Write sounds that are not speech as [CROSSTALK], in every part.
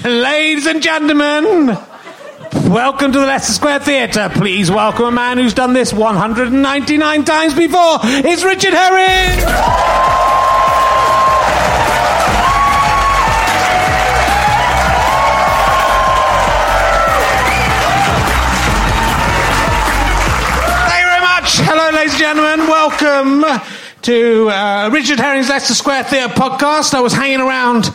[LAUGHS] Ladies and gentlemen, welcome to the Leicester Square Theatre. Please welcome a man who's done this 199 times before. It's Richard Herring. Thank you very much. Hello, ladies and gentlemen. Welcome to uh, Richard Herring's Leicester Square Theatre podcast. I was hanging around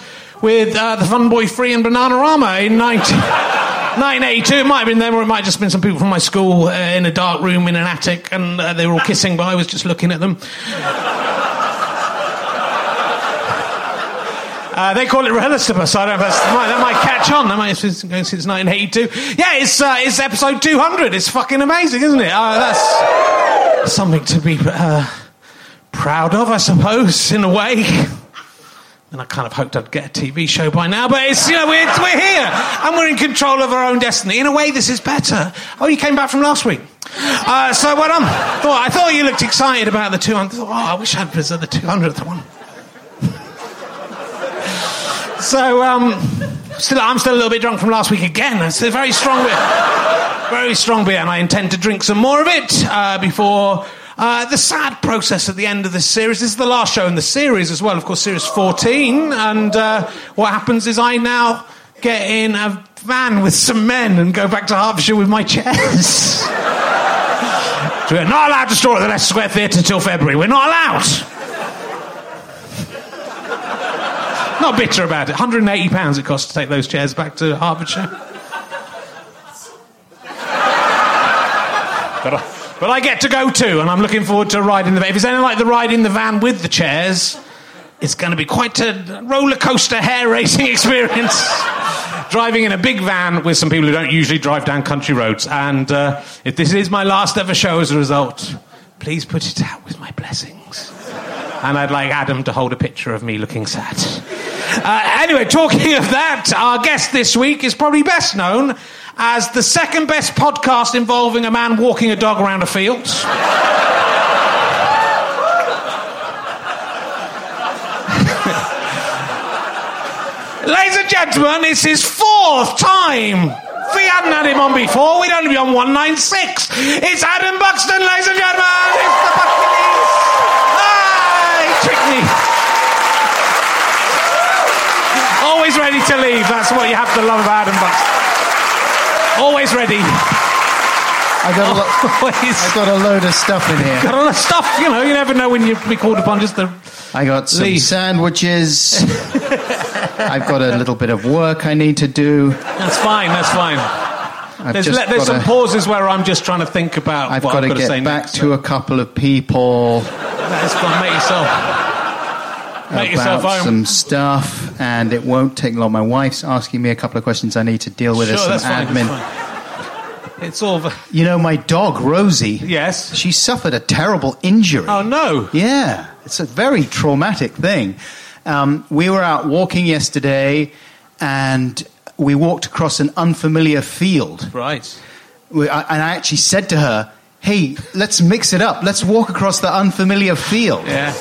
with uh, the Fun Boy Three and Bananarama in [LAUGHS] 19, 1982. It might have been them, or it might have just been some people from my school uh, in a dark room in an attic, and uh, they were all kissing, but I was just looking at them. [LAUGHS] Uh, they call it rehearsal, so I don't know if that's, that, might, that might catch on. That might have been going since 1982. Yeah, it's, uh, it's episode 200. It's fucking amazing, isn't it? Uh, that's something to be uh, proud of, I suppose, in a way. [LAUGHS] And I kind of hoped I'd get a TV show by now, but it's, you know, we're, we're here and we're in control of our own destiny. In a way, this is better. Oh, you came back from last week. Uh, so um, thought, I thought you looked excited about the 200. Oh, I wish I'd preserved the 200th one. [LAUGHS] So, um, still, I'm still a little bit drunk from last week again. It's a very strong beer. Very strong beer, and I intend to drink some more of it uh, before uh, the sad process at the end of this series. This is the last show in the series as well, of course, series 14. And uh, what happens is I now get in a van with some men and go back to Hertfordshire with my chairs. so [LAUGHS] we're not allowed to store at the Leicester Square Theatre till February. We're not allowed. Not bitter about it. £180 it costs to take those chairs back to Hertfordshire. But, I, get to go too, and I'm looking forward to riding the van. If it's anything like the ride in the van with the chairs, it's going to be quite a roller coaster hair racing [LAUGHS] experience. Driving in a big van with some people who don't usually drive down country roads. And uh, if this is my last ever show as a result, please put it out with my blessings. And I'd like Adam to hold a picture of me looking sad. Uh, anyway, talking of that, our guest this week is probably best known as the second best podcast involving a man walking a dog around a field. [LAUGHS] Ladies and gentlemen, it's his fourth time. We hadn't had him on before, we'd only be on 196. It's Adam Buxton, ladies and gentlemen. It's the Buccaneers. Hi, tricked. Always ready to leave. That's what you have to love about Adam Buxton. Always ready. I got, a lo- Always. I got a load of stuff in here. Got a lot of stuff, you know, you never know when you'll be called upon just to. I got some sandwiches. [LAUGHS] I've got a little bit of work I need to do. That's fine, that's fine. I've There's, just le- there's some gotta- pauses where I'm just trying to think about I've what got I've to got to say get back next. to a couple of people go and make yourself. Make about some stuff, and it won't take long. My wife's asking me a couple of questions I need to deal with. Sure, some fine. admin. It's all. The, You know, my dog Rosie. yes. She suffered a terrible injury. Oh no. Yeah, it's a very traumatic thing. Um, we were out walking yesterday, and we walked across an unfamiliar field. Right. We, I, and I actually said to her, "Hey, let's mix it up. Let's walk across the unfamiliar field." Yeah.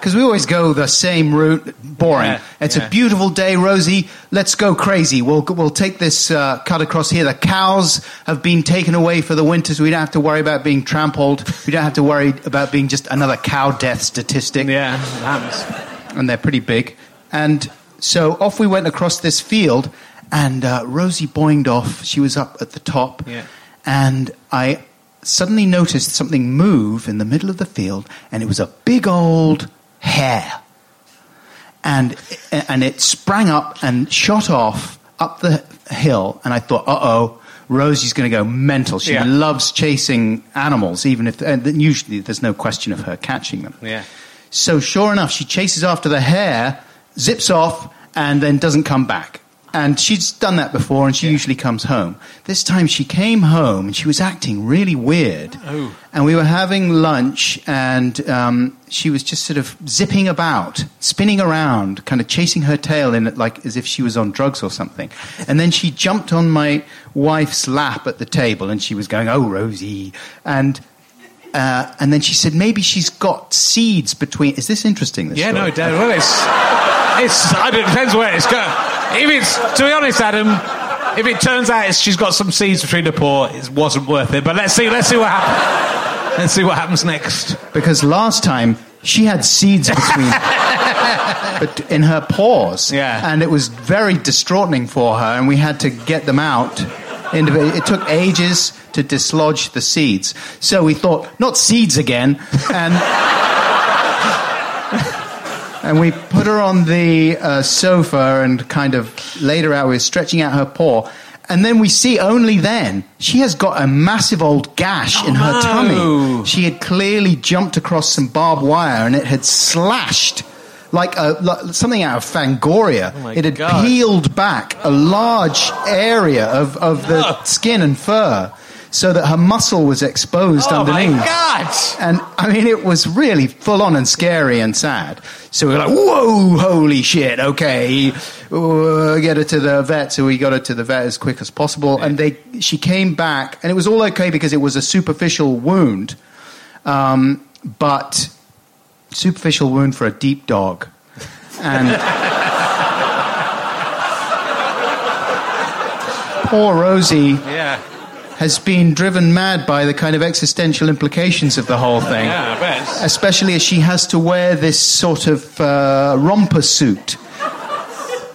Because we always go the same route. Boring. Yeah, it's yeah. a beautiful day, Rosie. Let's go crazy. We'll we'll take this uh, cut across here. The cows have been taken away for the winter, so we don't have to worry about being trampled. We don't have to worry about being just another cow death statistic. Yeah. And they're pretty big. And so off we went across this field, and uh, Rosie boinged off. She was up at the top, Yeah. and I suddenly noticed something move in the middle of the field, and it was a big old hare. And, and it sprang up and shot off up the hill, and I thought, uh oh, Rosie's going to go mental. She Yeah. loves chasing animals, even if, and usually there's no question of her catching them. Yeah. So sure enough, she chases after the hare, zips off, and then doesn't come back. And she's done that before, and she usually comes home. This time she came home, and she was acting really weird. Oh. And we were having lunch, and um, she was just sort of zipping about, spinning around, kind of chasing her tail in it, like as if she was on drugs or something. And then she jumped on my wife's lap at the table, and she was going, "Oh, Rosie," and uh, and then she said, maybe she's got seeds between. Is this interesting? This Yeah. story? No. Dad, well, it's. It's. I don't, it depends where it's going. if it's to be honest, Adam, if it turns out she's got some seeds between her paw, it wasn't worth it. But let's see. Let's see what happens. [LAUGHS] Let's see what happens next. Because last time she had seeds between [LAUGHS] but in her paws. Yeah. And it was very distraughting for her, and we had to get them out. It took ages to dislodge the seeds. So we thought, not seeds again. And. [LAUGHS] and we put her on the uh, sofa and kind of laid her out. We were stretching out her paw. And then we see only then she has got a massive old gash Oh, in her oh, no. tummy. She had clearly jumped across some barbed wire and it had slashed like, a, like something out of Fangoria. Oh it had God. peeled back a large area of, of the Oh. skin and fur so that her muscle was exposed Oh my underneath. god! And I mean, it was really full on and scary and sad. So we were like, whoa, holy shit, okay. Uh, get her to the vet. So we got her to the vet as quick as possible. And they, she came back, and it was all okay because it was a superficial wound. Um, but superficial wound for a deep dog. And [LAUGHS] poor Rosie Yeah, has been driven mad by the kind of existential implications of the whole thing. yeah. Especially as she has to wear this sort of uh, romper suit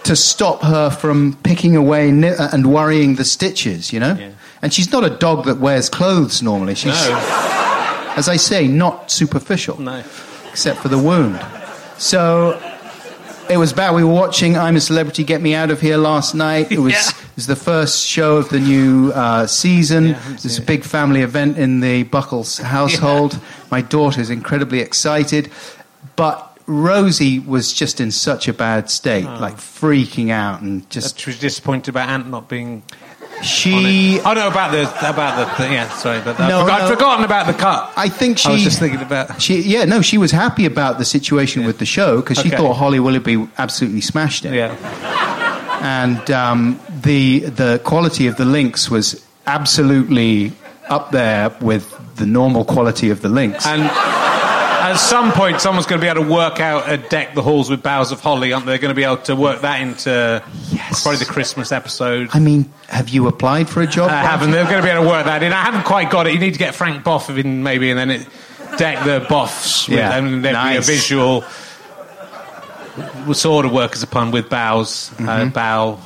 to stop her from picking away ni- uh, and worrying the stitches, you know? Yeah. And she's not a dog that wears clothes normally. She's, No, as I say, not superficial no. except for the wound. So it was bad. We were watching I'm a Celebrity Get Me Out of Here last night. It was, [LAUGHS] Yeah. it was the first show of the new uh, season. Yeah, it was a big family event in the Buckles household. [LAUGHS] My daughter's incredibly excited. But Rosie was just in such a bad state, Oh. like freaking out and just. She was disappointed about Ant not being She. it. Oh no, about the about the, the yeah. Sorry, but No, I'd no. forgotten about the cut. I think she. I was just thinking about. She, yeah, no, she was happy about the situation with the show because she thought Holly Willoughby absolutely smashed it. Yeah, and um, the the quality of the links was absolutely up there with the normal quality of the links. and at some point, someone's going to be able to work out a deck the halls with boughs of holly, aren't they? They're going to be able to work that into Yes. probably the Christmas episode. I mean, have you applied for a job? I haven't. They're going to be able to work that in. I haven't quite got it. You need to get Frank Bough in maybe, and then it deck the Boffs. With, Yeah. and there'd Nice. be a visual. Sort of work as a pun with bows, uh, bow.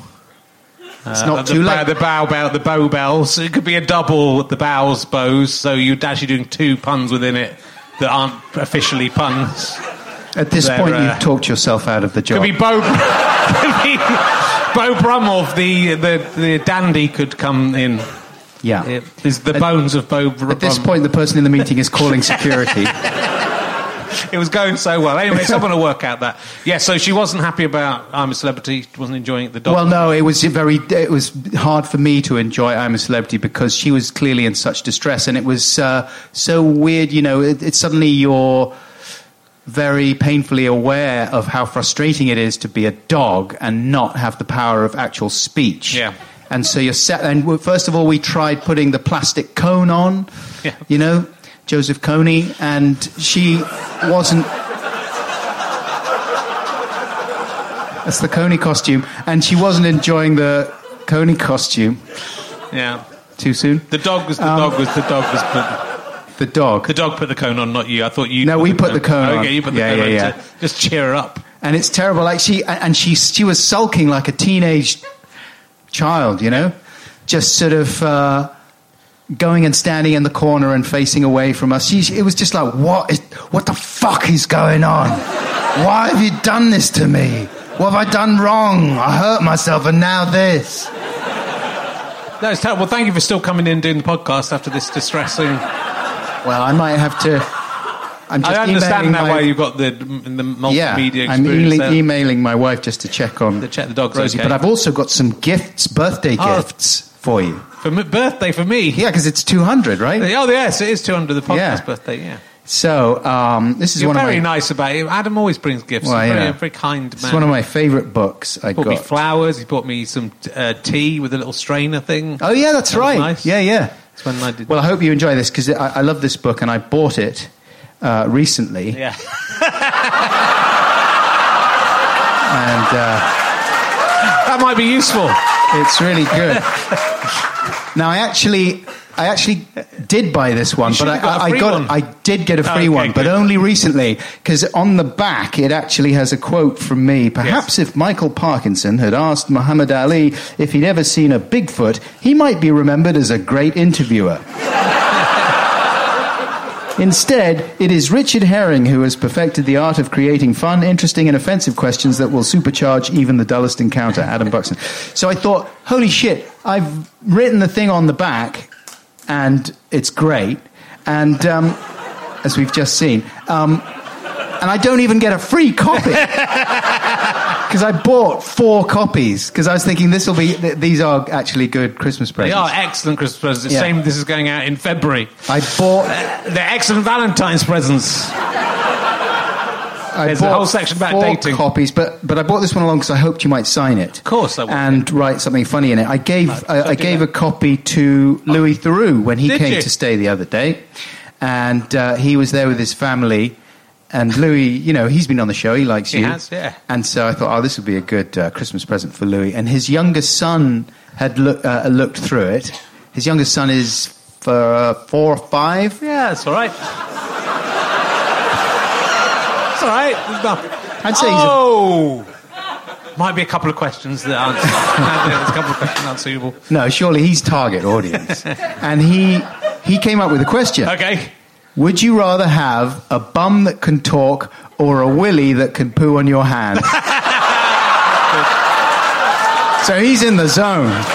It's uh, not the too bow, late. The bow bell, the bow bells. So it could be a double with the bows, bows. So you're actually doing two puns within it that aren't officially puns. At this they're, point, uh, you've talked yourself out of the job. Could be Bo. could be Beau [LAUGHS] Brummell, the, the the dandy, could come in. yeah. It is the bones of Bo. Br- At this point, the person in the meeting is calling security. [LAUGHS] it was going so well. Anyway, someone will work out that. Yeah, so she wasn't happy about I'm a Celebrity. Wasn't enjoying the dog. well, no, it was very. It was hard for me to enjoy I'm a Celebrity because she was clearly in such distress, and it was uh, so weird. You know, it, it's suddenly you're very painfully aware of how frustrating it is to be a dog and not have the power of actual speech. Yeah. And so you're set. And first of all, we tried putting the plastic cone on. Yeah. You know, Joseph Kony, and she wasn't. That's the Coney costume, and she wasn't enjoying the Coney costume. yeah, Too soon. the dog was the Um, dog was the dog was put, The dog. the dog put the cone on, not you. I thought you. No, we put the cone on. Okay, you put the Yeah, cone yeah, on yeah. just cheer her up. and it's terrible. Like she and she she was sulking like a teenage child, you know, just sort of uh, going and standing in the corner and facing away from us. She, it was just like, what is what the fuck is going on? Why have you done this to me? What have I done wrong? I hurt myself, and now this. No, it's terrible. Well, thank you for still coming in and doing the podcast after this distressing. Well, I might have to. I'm just I understand that my- why you've got the the Yeah, multimedia I'm e- emailing my wife just to check on To check the dog's Rosie. okay. But I've also got some gifts, birthday Oh. gifts for you. for my birthday for me. Yeah, because it's 200, right? Oh yes, it is 200 the podcast Yeah. birthday. Yeah, So um, this is you're one very of my nice about it. Adam always brings gifts. Well, He's very, very kind it's one of my favorite books I he bought me got. flowers. He bought me some uh, tea with a little strainer thing. oh yeah, that's That right. nice. Yeah, yeah. That's when I did. Well, I hope you enjoy this because I, I love this book and I bought it uh, recently. yeah. [LAUGHS] And uh, That might be useful. It's really good. [LAUGHS] now, I actually, I actually did buy this one, but I, got I, I got, one. I did get a oh, free Okay, one, but good. only recently because on the back it actually has a quote from me. Perhaps if Michael Parkinson had asked Muhammad Ali if he'd ever seen a Bigfoot, he might be remembered as a great interviewer. [LAUGHS] Instead, it is Richard Herring who has perfected the art of creating fun, interesting, and offensive questions that will supercharge even the dullest encounter. Adam Buxton. So I thought, holy shit, I've written the thing on the back, and it's great. And um, as we've just seen, um, and I don't even get a free copy [LAUGHS] because I bought four copies because I was thinking this will be th- these are actually good Christmas presents. They are excellent Christmas presents. It's Yeah. Same. This is going out in February. I bought. They're excellent Valentine's presents. I There's a whole section about four dating. copies, but but I bought this one along because I hoped you might sign it. Of course I would, and write something funny in it. I gave Right, I, I gave that. a copy to Louis Theroux when he Did came you? to stay the other day, and uh, he was there with his family. And Louis, you know, he's been on the show. He likes He you. has, yeah. And so I thought, oh, this would be a good uh, Christmas present for Louis. And his youngest son had look, uh, looked through it. His youngest son is for uh, four or five. Yeah, that's all right. It's all right. There's nothing. I'd say he's a- oh, might be a couple of questions that aren't. [LAUGHS] There's a couple of questions aren't. No, surely he's target audience. [LAUGHS] and he he came up with a question. Okay. Would you rather have a bum that can talk or a willy that can poo on your hand? [LAUGHS] so he's in the zone. [LAUGHS]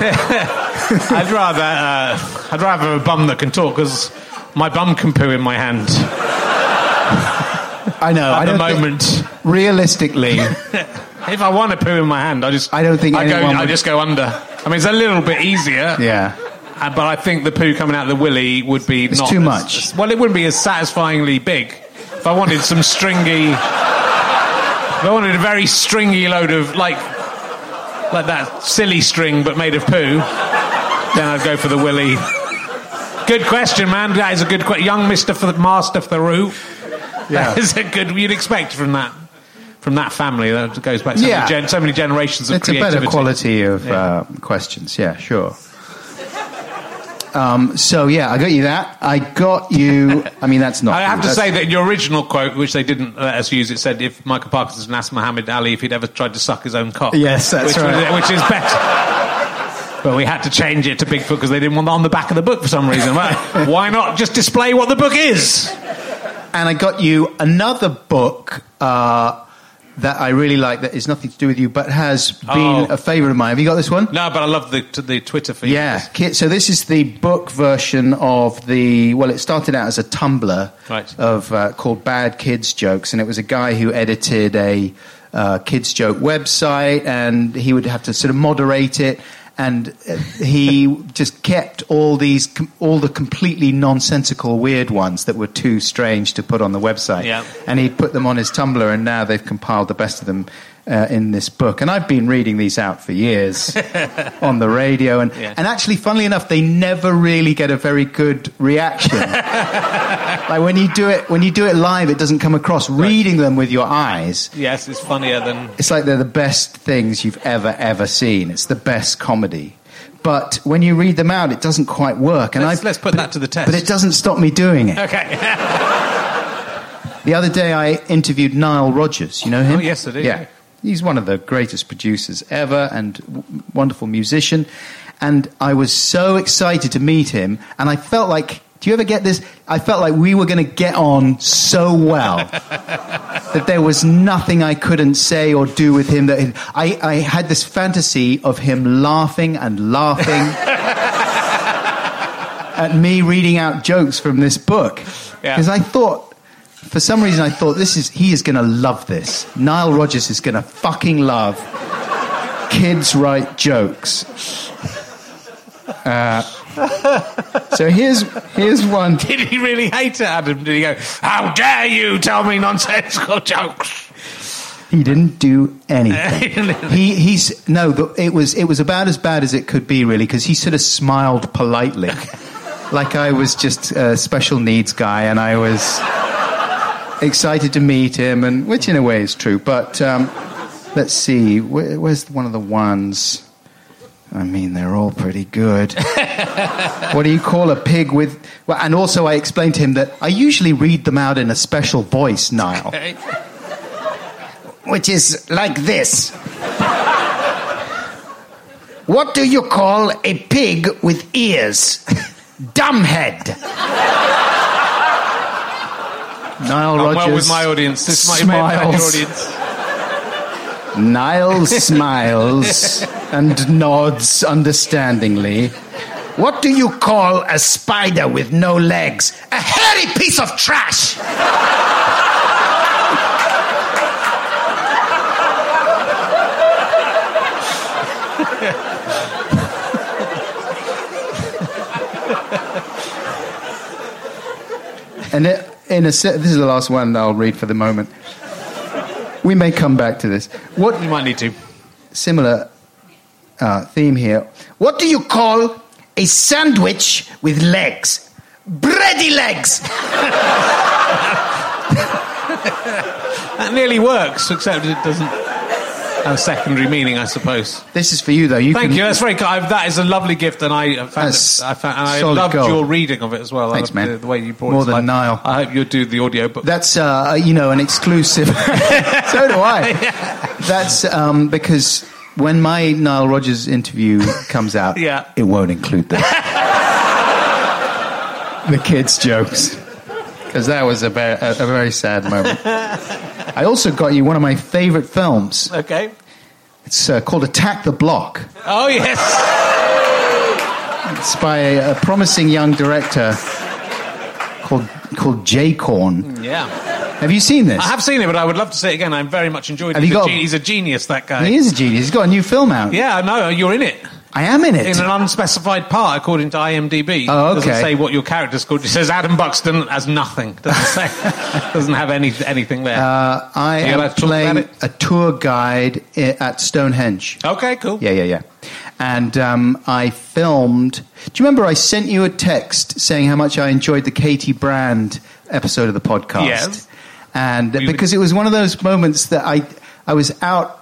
I'd rather uh, I'd rather have a bum that can talk because my bum can poo in my hand I know. I at the don't think- moment. realistically, [LAUGHS] If I want to poo in my hand, I just I don't think I go. anyone I would- just go under. I mean, it's a little bit easier. yeah. Uh, but I think the poo coming out of the willy would be It's not too as- much. well, it wouldn't be as satisfyingly big. If I wanted some stringy, if I wanted a very stringy load of like, like that silly string but made of poo, then I'd go for the willy. Good question, man. That is a good question. Young Mister for the Master Theroux. Yeah. [LAUGHS] That is a good. You'd expect from that. From that family, that goes back so, Yeah. many, gen- so many generations of It's a better quality of Yeah. uh, questions. Yeah, sure. Um, so yeah, I got you that. I got you. I mean, that's not. I have to that's- say that your original quote, which they didn't let us use, it said if Michael Parkinson asked Muhammad Ali if he'd ever tried to suck his own cock. Yes, that's which right. Was, which is better. But we had to change it to Bigfoot because they didn't want that on the back of the book for some reason. [LAUGHS] Why not just display what the book is? and I got you another book uh, that I really like that is nothing to do with you, but has been Oh. a favourite of mine. Have you got this one? No, but I love the the Twitter feed. Yeah. So this is the book version of the. Well, it started out as a Tumblr Right. of uh, called Bad Kids Jokes, and it was a guy who edited a uh, kids joke website, and he would have to sort of moderate it. And uh, he just kept all these, all the completely nonsensical, weird ones that were too strange to put on the website. Yeah. And he'd put them on his Tumblr, and now they've compiled the best of them uh, in this book. And I've been reading these out for years [LAUGHS] on the radio, and Yeah. and actually, funnily enough, they never really get a very good reaction. [LAUGHS] like when you do it when you do it live, it doesn't come across. Reading them with your eyes, Yes, it's funnier than. it's like they're the best things you've ever ever seen. It's the best comedy. But when you read them out, it doesn't quite work. And Let's, let's put that to the test. but it doesn't stop me doing it. Okay. [LAUGHS] The other day, I interviewed Nile Rodgers. You know him? Oh, yes, I do, yeah. He's one of the greatest producers ever and w- wonderful musician. And I was so excited to meet him, and I felt like. Do you ever get this? I felt like we were going to get on so well [LAUGHS] that there was nothing I couldn't say or do with him. That I, I had this fantasy of him laughing and laughing [LAUGHS] at me reading out jokes from this book Yeah. because I thought for some reason I thought this is he is going to love this. Nile Rodgers is going to fucking love kids write jokes. Uh, so here's here's one. [LAUGHS] Did he really hate it, Adam? Did he go, How dare you tell me nonsensical [LAUGHS] jokes? He didn't do anything. [LAUGHS] he he's no. the- It was it was about as bad as it could be really because he sort of smiled politely, like I was just a special needs guy and I was excited to meet him, and which in a way is true. But um, let's see, where, where's one of the ones? I mean, they're all pretty good. [LAUGHS] what do you call a pig with? Well, and also, I explained to him that I usually read them out in a special voice, Nile, [LAUGHS] which is like this. What do you call a pig with ears? [LAUGHS] Dumbhead. Nile I'm Rodgers. well with my audience. This might your smiles. audience. Nile smiles and nods understandingly. What do you call a spider with no legs? A hairy piece of trash! [LAUGHS] and it, in a se- this is the last one I'll read for the moment. We may come back to this. What You might need to. similar uh, theme here. What do you call a sandwich with legs? Bready legs. [LAUGHS] That nearly works, except it doesn't have a secondary meaning, I suppose. This is for you, though. You Thank can, you. That's very kind. That is a lovely gift, and I found, That's it, I found and I loved gold. your reading of it as well. I Thanks, man. The, the way you brought More it than life. Nile. I hope you'll do the audio, but That's uh, you know an exclusive. [LAUGHS] so do I. [LAUGHS] That's um, because when my Nile Rodgers interview comes out, [LAUGHS] Yeah. it won't include the the kids' jokes because that was a very, a, a very sad moment. I also got you one of my favorite films. okay. It's uh, called Attack the Block. Oh yes. It's by a, a promising young director called called Jay Korn. Yeah. Have you seen this? I have seen it, but I would love to see it again. I very much enjoyed it. He's, got a he's a genius, that guy. He is a genius. He's got a new film out. Yeah, I know. You're in it. I am in it. In an unspecified part, according to IMDb. Oh, Doesn't say what your character's called. It says Adam Buxton as nothing. Doesn't [LAUGHS] say. doesn't have any anything there. Uh, I am playing a tour guide at Stonehenge. okay, cool. Yeah, yeah, yeah. And um, I filmed. Do you remember I sent you a text saying how much I enjoyed the Katie Brand episode of the podcast? Yes. And We would- because it was one of those moments that I I was out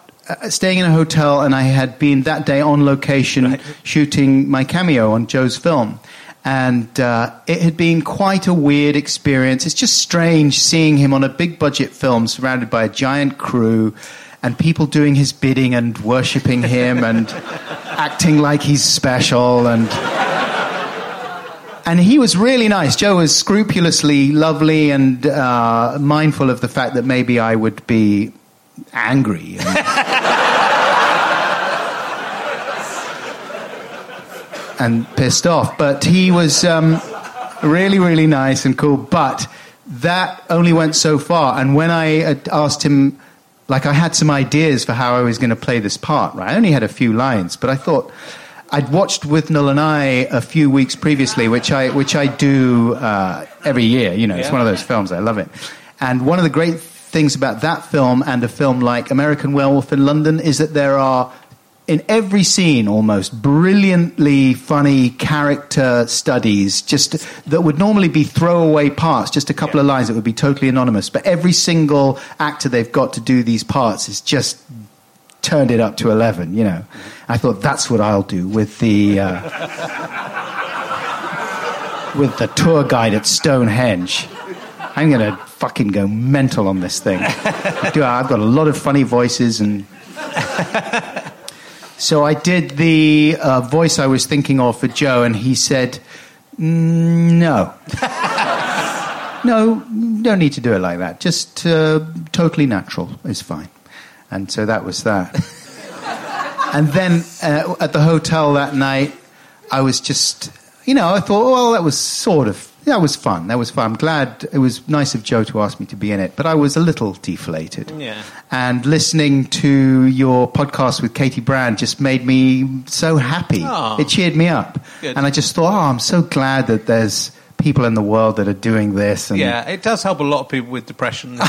staying in a hotel and I had been that day on location Right. shooting my cameo on Joe's film. And uh, it had been quite a weird experience. It's just strange seeing him on a big budget film surrounded by a giant crew and people doing his bidding and worshipping him [LAUGHS] and acting like he's special and and he was really nice. Joe was scrupulously lovely and uh, mindful of the fact that maybe I would be angry. And, [LAUGHS] and pissed off. But he was um, really, really nice and cool. But that only went so far. And when I asked him, like, I had some ideas for how I was going to play this part, right? I only had a few lines, but I thought. I'd watched Withnail and I a few weeks previously, which I which I do uh, every year. You know, it's one of those films. I love it. And one of the great things about that film and a film like American Werewolf in London is that there are in every scene almost brilliantly funny character studies just that would normally be throwaway parts just a couple of lines that would be totally anonymous. But every single actor they've got to do these parts is just turned it up to 11 you know. I thought that's what i'll do with the uh, [LAUGHS] with the tour guide at stonehenge. I'm going to fucking go mental on this thing [LAUGHS] Do- i've got a lot of funny voices and so I did the uh, voice I was thinking of for Joe, and he said, "Mm, "No, [LAUGHS] no, don't need to do it like that. Just uh, totally natural is fine." And so that was that. [LAUGHS] and then uh, at the hotel that night, I was just, you know, I thought, well, that was sort of. That was fun. That was fun. I'm glad it was nice of Joe to ask me to be in it, but I was a little deflated. Yeah. And listening to your podcast with Katie Brand just made me so happy. Aw. It cheered me up. Good. And I just thought, oh, I'm so glad that there's people in the world that are doing this. And Yeah, it does help a lot of people with depression. [LAUGHS] [LAUGHS]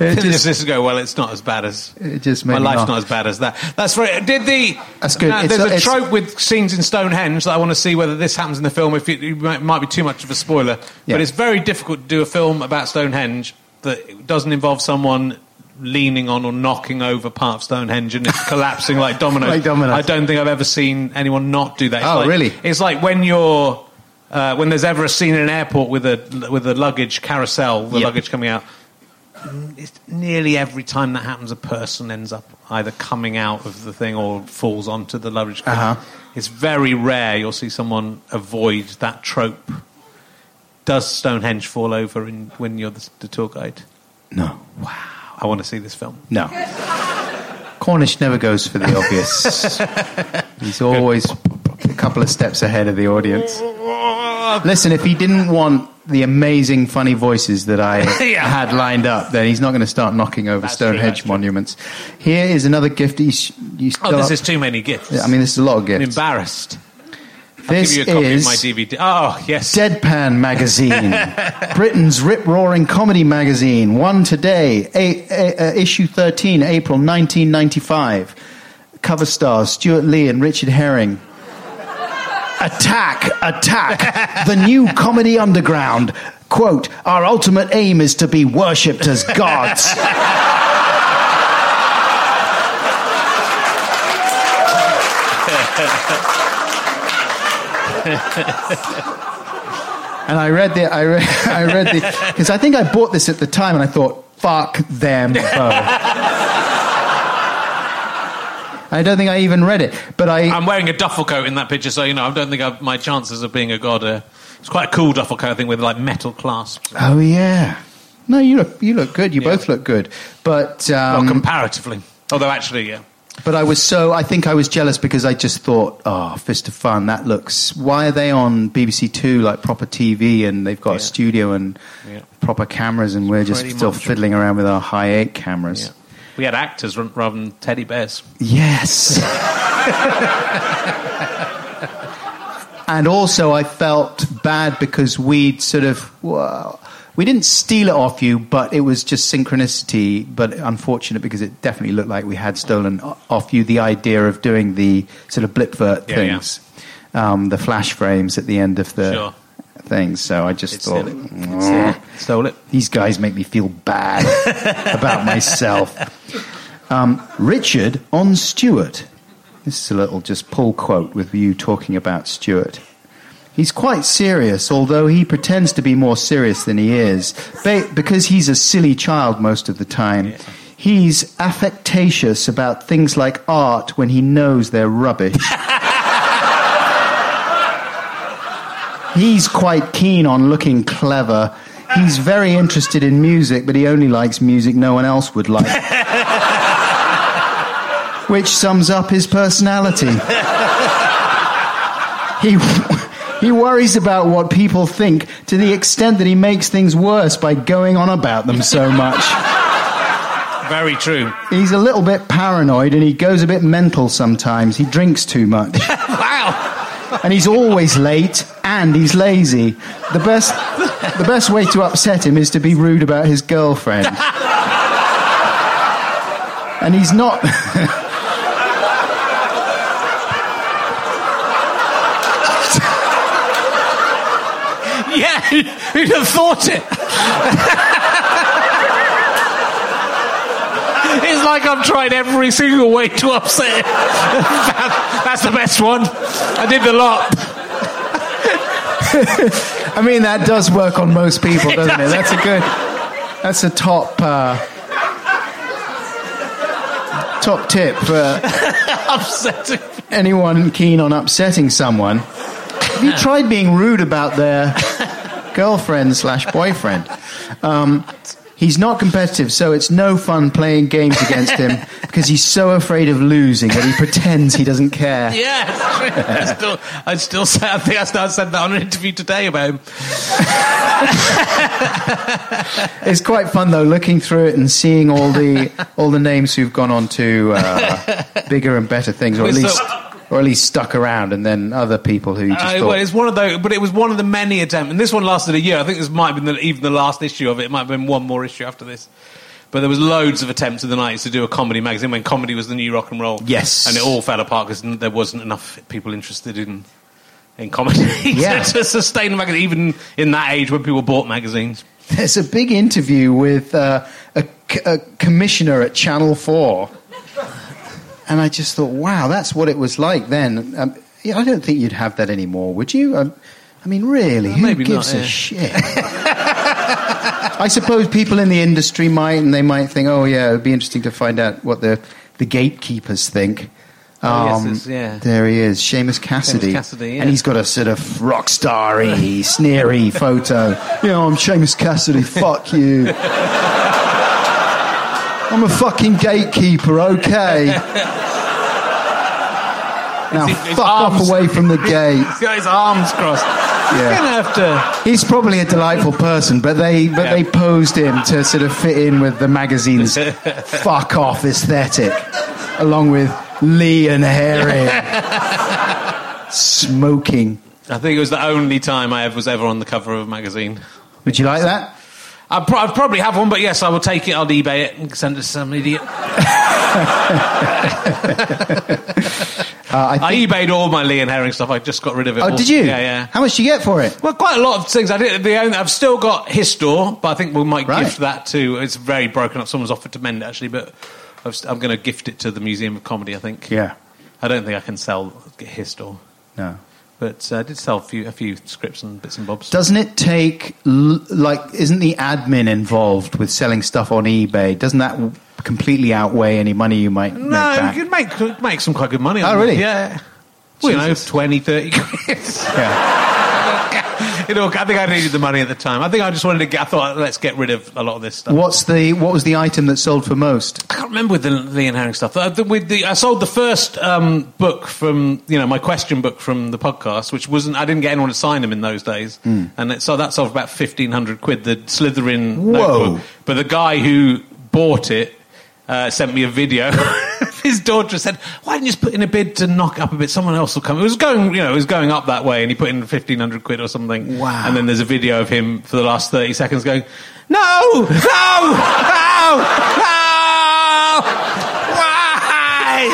It This just, is go well. It's not as bad as it just my life's laugh. not as bad as that. That's very. Did the That's good. Now, there's a it's- trope with scenes in Stonehenge that I want to see whether this happens in the film. If it, it might might be too much of a spoiler, Yeah. but it's very difficult to do a film about Stonehenge that doesn't involve someone leaning on or knocking over part of Stonehenge and it's collapsing like dominoes. Like dominoes. I don't think I've ever seen anyone not do that. It's Oh, like- really? It's like when you're. Uh, when there's ever a scene in an airport with a with a luggage carousel, the Yeah. luggage coming out, it's nearly every time that happens, a person ends up either coming out of the thing or falls onto the luggage. Uh-huh. It's very rare you'll see someone avoid that trope. Does Stonehenge fall over in, when you're the, the tour guide? No. I want to see this film. No. Cornish never goes for the obvious. He's always a couple of steps ahead of the audience. Listen, if he didn't want the amazing, funny voices that I [LAUGHS] Yeah. had lined up, then he's not going to start knocking over That's Stonehenge true. monuments. Here is another gift. You, you Oh, this is too many gifts. I mean, this is a lot of I'm gifts. Embarrassed. I'll This give you a copy is of my DVD. Oh, yes. Deadpan magazine, [LAUGHS] Britain's rip-roaring comedy magazine. One today, a, a, uh, issue 13, April 1995. Cover stars Stewart Lee and Richard Herring. Attack, attack, [LAUGHS] the new comedy underground. Quote, our ultimate aim is to be worshipped as gods. [LAUGHS] [LAUGHS] And I read the, I read, [LAUGHS] I read the, because I think I bought this at the time, and I thought, fuck them both. I don't think I even read it, but I. I'm wearing a duffel coat in that picture, so you know I don't think I've, my chances of being a god are. It's quite a cool duffel coat, I think, with like metal clasps. oh yeah, no, you look, you look good. You Yeah. both look good, but Well, um, comparatively, although actually, yeah. But I was so. I think I was jealous because I just thought, oh, Fist of Fun. That looks. Why are they on BBC Two like proper TV and they've got Yeah. a studio and Yeah. proper cameras, and we're just still much. fiddling around with our high eight cameras. yeah. We had actors rather than teddy bears. Yes. [LAUGHS] and also, I felt bad because we'd sort of, well, we didn't steal it off you, but it was just synchronicity. But unfortunate because it definitely looked like we had stolen off you the idea of doing the sort of blipvert Yeah, things, Um, the flash frames at the end of the Sure. things. So I just It's thought, silly. "Mm, silly. Stole it. these guys make me feel bad [LAUGHS] about myself. Um, Richard on Stewart. This is a little just pull quote with you talking about Stewart. He's quite serious, although he pretends to be more serious than he is, ba- because he's a silly child most of the time. He's affectatious about things like art when he knows they're rubbish. [LAUGHS] He's quite keen on looking clever. He's very interested in music, but he only likes music no one else would like. [LAUGHS] Which sums up his personality. [LAUGHS] He, he worries about what people think to the extent that he makes things worse by going on about them so much. Very true. He's a little bit paranoid and he goes a bit mental sometimes. He drinks too much. [LAUGHS] Wow. and he's always late and he's lazy. The best, the best way to upset him is to be rude about his girlfriend. and he's not. [LAUGHS] [LAUGHS] Yeah, who'd have thought it? [LAUGHS] it's like I've tried every single way to upset him. [LAUGHS] That's the best one. I did the lot. I mean, that does work on most people, doesn't it? does. That's a good. That's a top. Uh, top tip for Upsetting. anyone keen on upsetting someone. Have you tried being rude about their girlfriend slash boyfriend? Um, he's not competitive, so it's no fun playing games against him [LAUGHS] because he's so afraid of losing that he pretends he doesn't care. [LAUGHS] Yeah. I still, I'd still say, I think I still said that on an interview today about him. [LAUGHS] It's quite fun though, looking through it and seeing all the all the names who've gone on to uh, bigger and better things, or at Well, so- least or at least stuck around, and then other people who just Uh, thought. well, it's one of those, but it was one of the many attempts, and this one lasted a year. I think this might have been the, even the last issue of it. It might have been one more issue after this. But there was loads of attempts in the 90s to do a comedy magazine when comedy was the new rock and roll. Yes. And it all fell apart because there wasn't enough people interested in in comedy [LAUGHS] Yeah. to, to sustain a magazine, even in that age when people bought magazines. There's a big interview with uh, a, a commissioner at Channel 4. And I just thought, wow, that's what it was like then. Um, yeah, I don't think you'd have that anymore, would you? Um, I mean, really, who maybe gives not, a shit? I suppose people in the industry might, and they might think, oh, yeah, it would be interesting to find out what the, the gatekeepers think. Oh, yes, Um, yeah. There he is, Seamus Cassidy. Cassidy, yeah. And he's got a sort of rock starry, [LAUGHS] sneery photo. You know, I'm Seamus Cassidy, fuck you. I'm a fucking gatekeeper, okay? [LAUGHS] Now, His- his fuck off away from the [LAUGHS] gate. He's got his arms crossed. Yeah. Have to. He's probably a delightful person, but they but Yeah. they posed him to sort of fit in with the magazine's [LAUGHS] fuck off aesthetic, along with Lee and Harry smoking. I think it was the only time I ever was ever on the cover of a magazine. Would you like that? I pro- I'd probably have one, but yes, I will take it. I'll eBay it and send it to some idiot. [LAUGHS] Uh, I I eBayed all my Lee and Herring stuff. I just got rid of it. oh, all. did you? Yeah, yeah. How much did you get for it? Well, quite a lot of things. I did. The only, I've still got his store, but I think we might Right. gift that to. It's very broken up. Someone's offered to mend it actually, but I've, I'm going to gift it to the Museum of Comedy. I think. Yeah. I don't think I can sell his store, No. But uh, I did sell a few, a few scripts and bits and bobs. Doesn't it take like? Isn't the admin involved with selling stuff on eBay? Doesn't that completely outweigh any money you might make no, back? you could make make some quite good money. Oh, on it. really? Yeah. Well, you know, Jesus. 20, 30 quid. Yeah. [LAUGHS] know, I think I needed the money at the time. I think I just wanted to get. I thought, let's get rid of a lot of this stuff. What's the what was the item that sold for most? I can't remember with the and Herring stuff. Uh, the- with the, I sold the first um, book from you know my question book from the podcast, which wasn't. I didn't get anyone to sign them in those days, Hmm. and it, so that sold for about fifteen hundred quid. The Slytherin Whoa. notebook. But the guy who bought it uh, sent me a video. [LAUGHS] His daughter said, "Why didn't you just put in a bid to knock up a bit? Someone else will come." It was going, you know, it was going up that way, and he put in fifteen hundred quid or something. Wow. And then there's a video of him for the last thirty seconds going, "No, no, no, no, why?"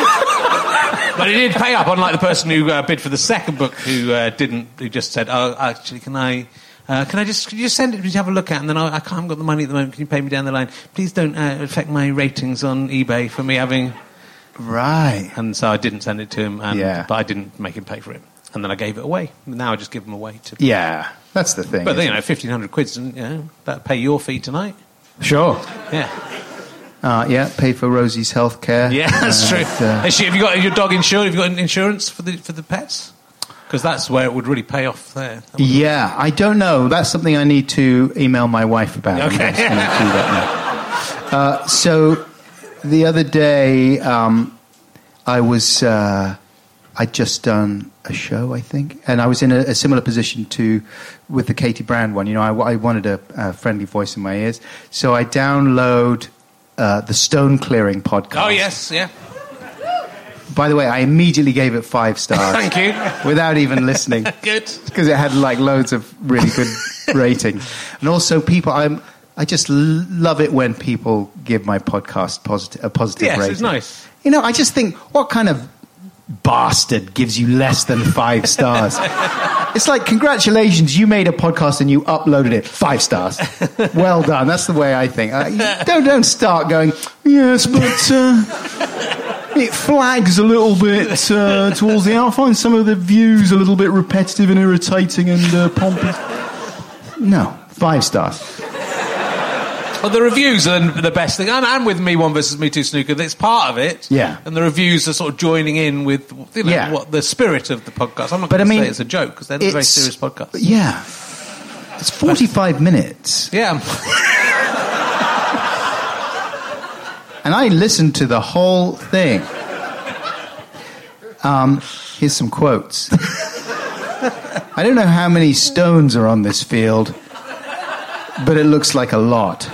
but it did pay up, unlike the person who uh, bid for the second book, who uh, didn't, who just said, "Oh, actually, can I?" Uh, can I just can you just send it to you? have a look at, and then I, I can't I've got the money at the moment. Can you pay me down the line? Please don't uh, affect my ratings on eBay for me having. Right. And so I didn't send it to him, and, Yeah. but I didn't make him pay for it, and then I gave it away. Now I just give them away to. Yeah, that's the thing. But you know, fifteen hundred quid, you know, that pay your fee tonight. sure. Yeah, Uh, yeah, pay for Rosie's health care. yeah, [LAUGHS] that's true. uh, she- have you got your dog insured? Have you got insurance for the for the pets? Because that's where it would really pay off there. yeah, I don't know. That's something I need to email my wife about. Okay. do that now. [LAUGHS] Uh, so the other day, um, I was uh, I'd just done a show, I think, and I was in a, a similar position to with the Katie Brand one. You know, I, I wanted a, a friendly voice in my ears, so I download uh, the Stone Clearing podcast. Oh yes, yeah. By the way, I immediately gave it five stars. Thank you. Without even listening. [LAUGHS] Good. because it had like loads of really good [LAUGHS] rating, and also people. I'm I just love it when people give my podcast positive a positive Yes, rating. it's nice. You know, I just think what kind of bastard gives you less than five [LAUGHS] stars? it's like congratulations, you made a podcast and you uploaded it five stars. Well done. That's the way I think. Uh, don't don't start going yes, but. Uh, it flags a little bit uh, towards the end. I find some of the views a little bit repetitive and irritating and uh, pompous. No, five stars. Well, the reviews are the best thing, and, and with Me One versus Me Two Snooker, that's part of it. Yeah. and the reviews are sort of joining in with you know, Yeah. what the spirit of the podcast. I'm not But going I to mean, say it's a joke because they're a very serious podcast. Yeah. It's 45 minutes. Yeah, [LAUGHS] And I listened to the whole thing. Um, here's some quotes. [LAUGHS] I don't know how many stones are on this field, but it looks like a lot.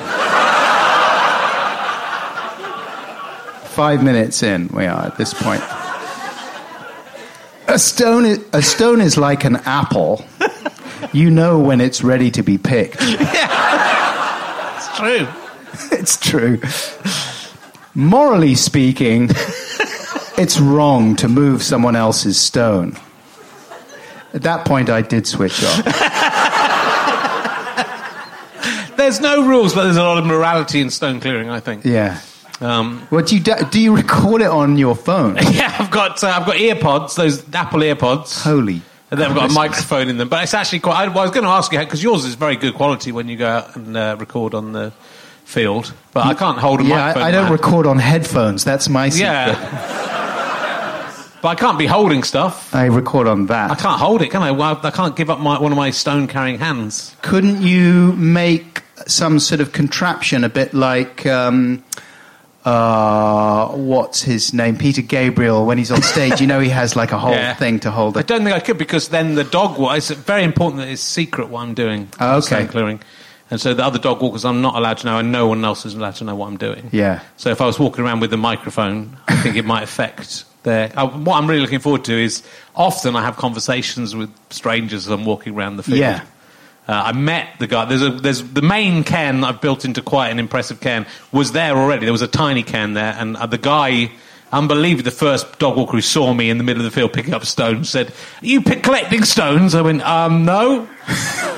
Five minutes in, we are at this point. A stone is, a stone is like an apple. You know when it's ready to be picked. [LAUGHS] it's true. [LAUGHS] it's true. Morally speaking, [LAUGHS] it's wrong to move someone else's stone. At that point, I did switch off. There's no rules, but there's a lot of morality in stone clearing. I think. Yeah. Um, What do you do? do you record it on your phone? [LAUGHS] yeah, I've got uh, I've got earpods, those Apple earpods. Holy. And then I've got a microphone in them, but it's actually quite. I, well, I was going to ask you because yours is very good quality when you go out and uh, record on the field, but I can't hold a Yeah, microphone. I, I don't record on headphones. That's my secret. Yeah, but I can't be holding stuff. I record on that. I can't hold it, can I? Well, I can't give up my, one of my stone carrying hands. Couldn't you make some sort of contraption a bit like um, uh, what's his name, Peter Gabriel, when he's on stage? you know, he has like a whole Yeah. thing to hold up. I don't think I could because then the dog. wa- It's very important that it's secret what I'm doing. Oh, okay. clearing. And so the other dog walkers, I'm not allowed to know, and no one else is allowed to know what I'm doing. Yeah. So if I was walking around with the microphone, I think it might affect their. Uh, what I'm really looking forward to is often I have conversations with strangers as I'm walking around the field. Yeah. Uh, I met the guy. There's a there's the main cairn I've built into quite an impressive cairn was there already. There was a tiny cairn there, and uh, the guy. Unbelievable! The first dog walker who saw me in the middle of the field picking up stones said, "Are you pick collecting stones?" I went, "Um, no." [LAUGHS]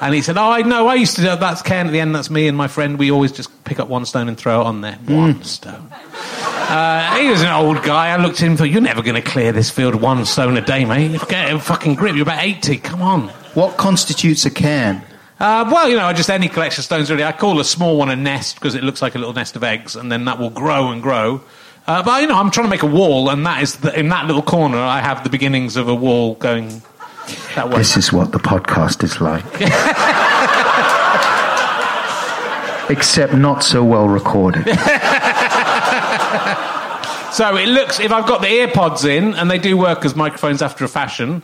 And he said, "Oh, I know. I used to do that's Ken at the end. That's me and my friend. We always just pick up one stone and throw it on there. One stone." Uh, he was an old guy. I looked at him and thought, "You're never going to clear this field one stone a day, mate. Get a fucking grip. You're about eighty. Come on." What constitutes a cairn? Uh, well, you know, just any collection of stones really. I call a small one a nest because it looks like a little nest of eggs, and then that will grow and grow. Uh, but you know, I'm trying to make a wall, and that is the, in that little corner. I have the beginnings of a wall going that way. This is what the podcast is like. [LAUGHS] Except not so well recorded. [LAUGHS] So it looks, if I've got the earpods in, and they do work as microphones after a fashion,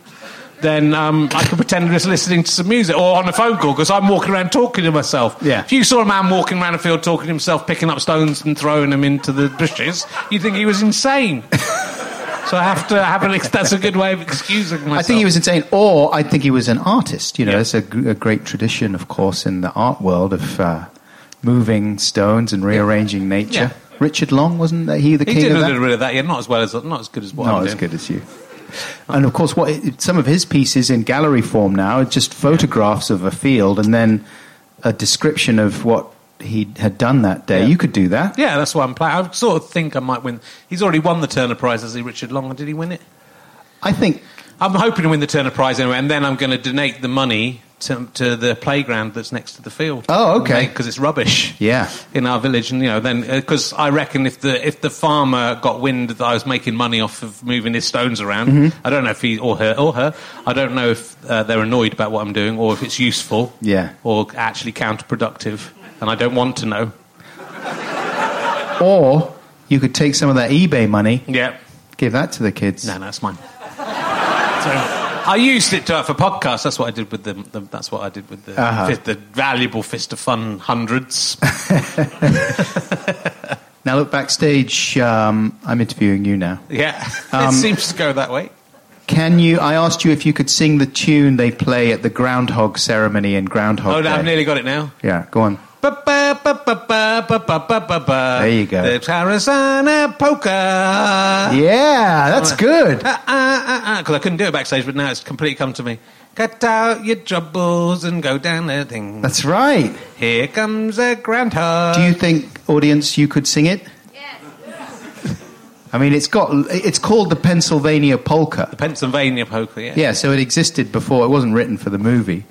then um, I can pretend I'm just listening to some music or on a phone call because I'm walking around talking to myself. Yeah. If you saw a man walking around a field talking to himself, picking up stones and throwing them into the bushes, you'd think he was insane. [LAUGHS] so I have to have an. ex- That's a good way of excusing myself. I think he was insane, or I think he was an artist. You know, Yeah. there's a, great tradition, of course, in the art world of uh, moving stones and rearranging nature. Yeah. Richard Long wasn't he the He king did of a that? little bit of that. Yeah, not as well as not as good as what Not I'm as doing. good as you. And of course, what some of his pieces in gallery form now are just photographs of a field and then a description of what he had done that day. Yeah. You could do that. Yeah, that's why I'm playing. I sort of think I might win. He's already won the Turner Prize, has he, Richard Long? Did he win it? I think I'm hoping to win the Turner Prize anyway, and then I'm going to donate the money to, to the playground that's next to the field. Oh, okay. Because it's rubbish. Yeah. In our village, and you know, then because I reckon if the if the farmer got wind that I was making money off of moving his stones around, Mm-hmm. I don't know if he or her or her, I don't know if uh, they're annoyed about what I'm doing or if it's useful, Yeah. or actually counterproductive, and I don't want to know. or you could take some of that eBay money, Yeah. give that to the kids. No, no, it's mine. [LAUGHS] So, I used it to, for podcasts. That's what I did with the. the that's what I did with the Uh-huh. fist, the valuable fist of fun hundreds. [LAUGHS] Now look backstage. Um, I'm interviewing you now. Yeah, [LAUGHS] Um, it seems to go that way. Can you? I asked you if you could sing the tune they play at the groundhog ceremony in Groundhog Oh, no. I've nearly got it now. Yeah, go on. There There you go. The Tarazana polka. Yeah, that's uh, good. Uh, uh, because I couldn't do it backstage, but now it's completely come to me. Cut out your troubles and go down the thing. That's right. Here comes a groundhog. Do you think, audience, you could sing it? I mean, it's got. It's called the Pennsylvania polka. The Pennsylvania polka, yeah. Yeah, so it existed before. It wasn't written for the movie,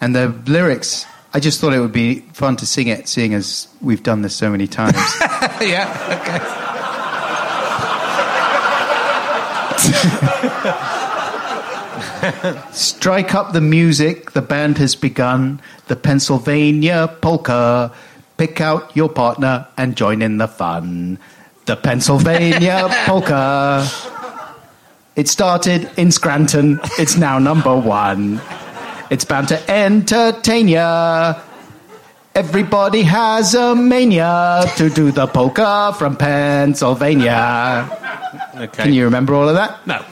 and the lyrics. I just thought it would be fun to sing it, seeing as we've done this so many times. [LAUGHS] yeah, okay. [LAUGHS] Strike up the music, the band has begun. The Pennsylvania polka. Pick out your partner and join in the fun. The Pennsylvania [LAUGHS] polka. It started in Scranton, it's now number one. It's bound to entertain ya. Everybody has a mania to do the polka from Pennsylvania. Okay. Can you remember all of that? No.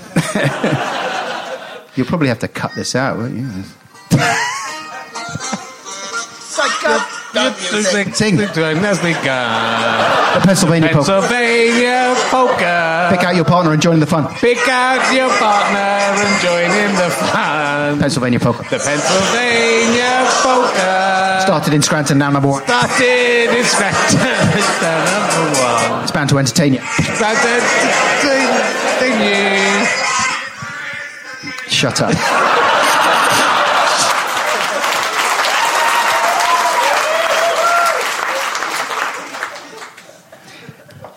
[LAUGHS] You'll probably have to cut this out, won't you? [LAUGHS] Strike up the Sing. Sing. Pennsylvania The Pennsylvania polka. polka. Pick out your partner and join the fun. Pick out your partner and join in the fun. Pennsylvania polka. The Pennsylvania polka. Started in Scranton, now number one. Started in Scranton. It's the number one. It's bound to entertain you. Started continue. Shut up.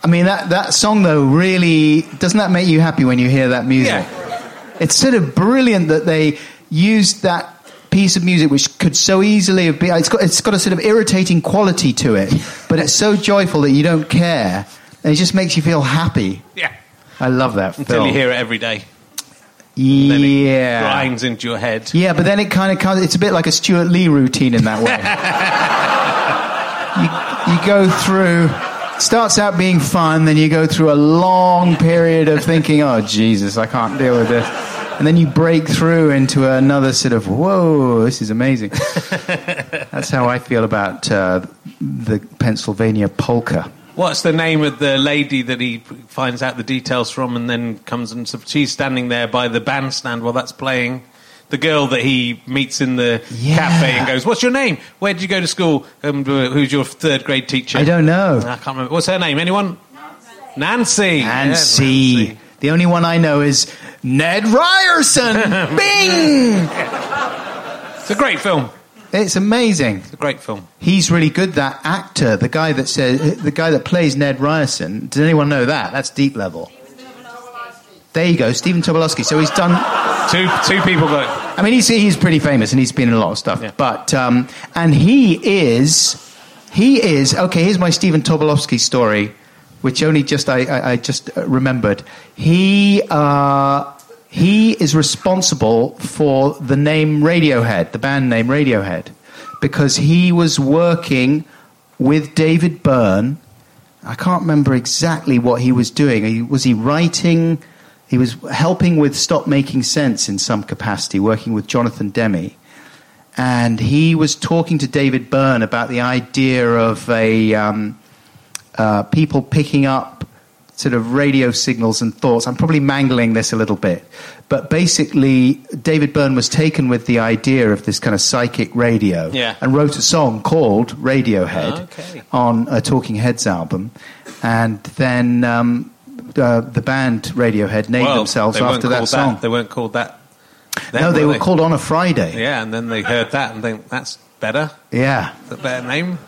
I mean that, that song though really doesn't that make you happy when you hear that music? Yeah. It's sort of brilliant that they used that piece of music which could so easily have been it's got it's got a sort of irritating quality to it, but it's so joyful that you don't care. And it just makes you feel happy. Yeah. I love that Until film. you hear it every day. yeah Then it grinds into your head. Yeah, but then it kind of comes. It's a bit like a Stewart Lee routine in that way. [LAUGHS] you, you go through. Starts out being fun, then you go through a long period of thinking, "Oh Jesus, I can't deal with this," and then you break through into another sort of, "Whoa, this is amazing." [LAUGHS] That's how I feel about uh, the Pennsylvania polka. What's the name of the lady that he finds out the details from and then comes and she's standing there by the bandstand while that's playing? The girl that he meets in the Yeah. cafe and goes, What's your name? Where did you go to school? Um, who's your third grade teacher? I don't know. I can't remember. What's her name? Anyone? Nancy. Yeah, Nancy. The only one I know is Ned Ryerson. [LAUGHS] Bing! It's a great film. It's amazing. It's a great film. He's really good. That actor, the guy that says, the guy that plays Ned Ryerson. Does anyone know that? That's deep level. There you go, Stephen Tobolowsky. So he's done. Two two people it. I mean, he's he's pretty famous and he's been in a lot of stuff. Yeah. But um, and he is he is okay. Here's my Stephen Tobolowsky story, which only just I, I, I just uh, remembered. He uh, he is responsible for the name Radiohead, the band name Radiohead, because he was working with David Byrne. I can't remember exactly what he was doing. Was he writing? He was helping with Stop Making Sense in some capacity, working with Jonathan Demme. And he was talking to David Byrne about the idea of a um, uh, people picking up sort of radio signals and thoughts. I'm probably mangling this a little bit, but basically, David Byrne was taken with the idea of this kind of psychic radio Yeah. and wrote a song called Radiohead Okay. on a Talking Heads album, and then um, uh, the band Radiohead named Well, themselves after that song. They weren't called that. then, no, they were called on a Friday. Yeah, and then they heard that and think that's better. Yeah. A better name.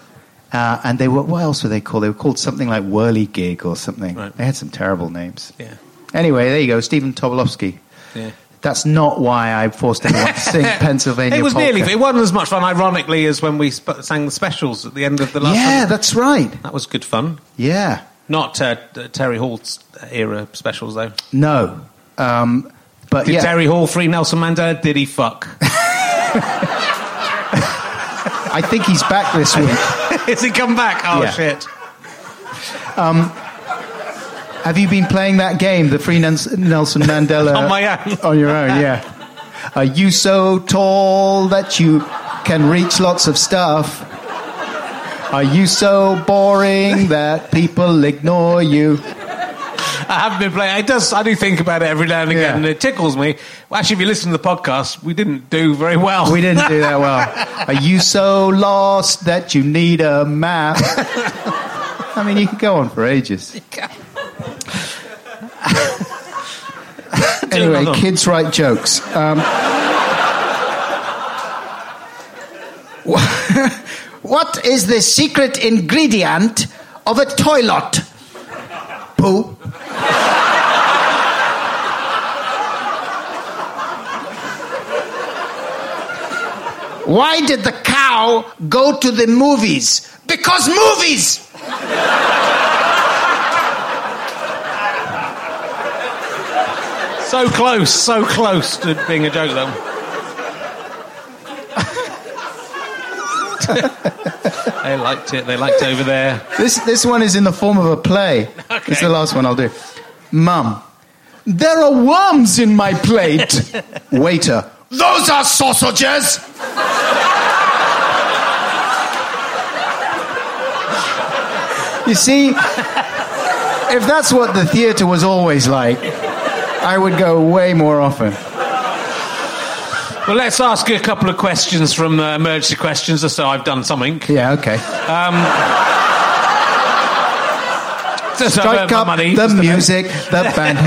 Uh, and they were, what else were they called? They were called something like Whirly Gig or something. Right. They had some terrible names. Yeah. Anyway, there you go, Stephen Tobolowsky. Yeah. That's not why I forced anyone to sing [LAUGHS] Pennsylvania It was polka. nearly. It wasn't as much fun, ironically, as when we sp- sang the specials at the end of the last. Yeah, that's right. that was good fun. Yeah. Not uh, Terry Hall's era specials though. No. Um, but Did yeah. Terry Hall free Nelson Mandela? Did he fuck? [LAUGHS] I think he's back this week. [LAUGHS] Has he come back? Oh Yeah. shit! Have you been playing that game, the Free Nelson Mandela? [LAUGHS] On my own. On your own, yeah. Are you so tall that you can reach lots of stuff? Are you so boring that people ignore you? I haven't been playing. It does. I do think about it every now and again, Yeah. and it tickles me. Well, actually, if you listen to the podcast, we didn't do very well. We didn't do that well. [LAUGHS] Are you so lost that you need a map? [LAUGHS] I mean, you could go on for ages. [LAUGHS] anyway, kids write jokes. Um, what is the secret ingredient of a toilet? Poo. Why did the cow go to the movies? Because movies! So close, so close to being a joke, though. [LAUGHS] they liked it. They liked it over there. This, this one is in the form of a play. It's the last one I'll do. Mum, there are worms in my plate. [LAUGHS] Waiter, those are sausages. You see, if that's what the theatre was always like, I would go way more often. Well, let's ask you a couple of questions from the emergency questions, so I've done something. Yeah, okay. To Strike up money, the music, the [LAUGHS] band.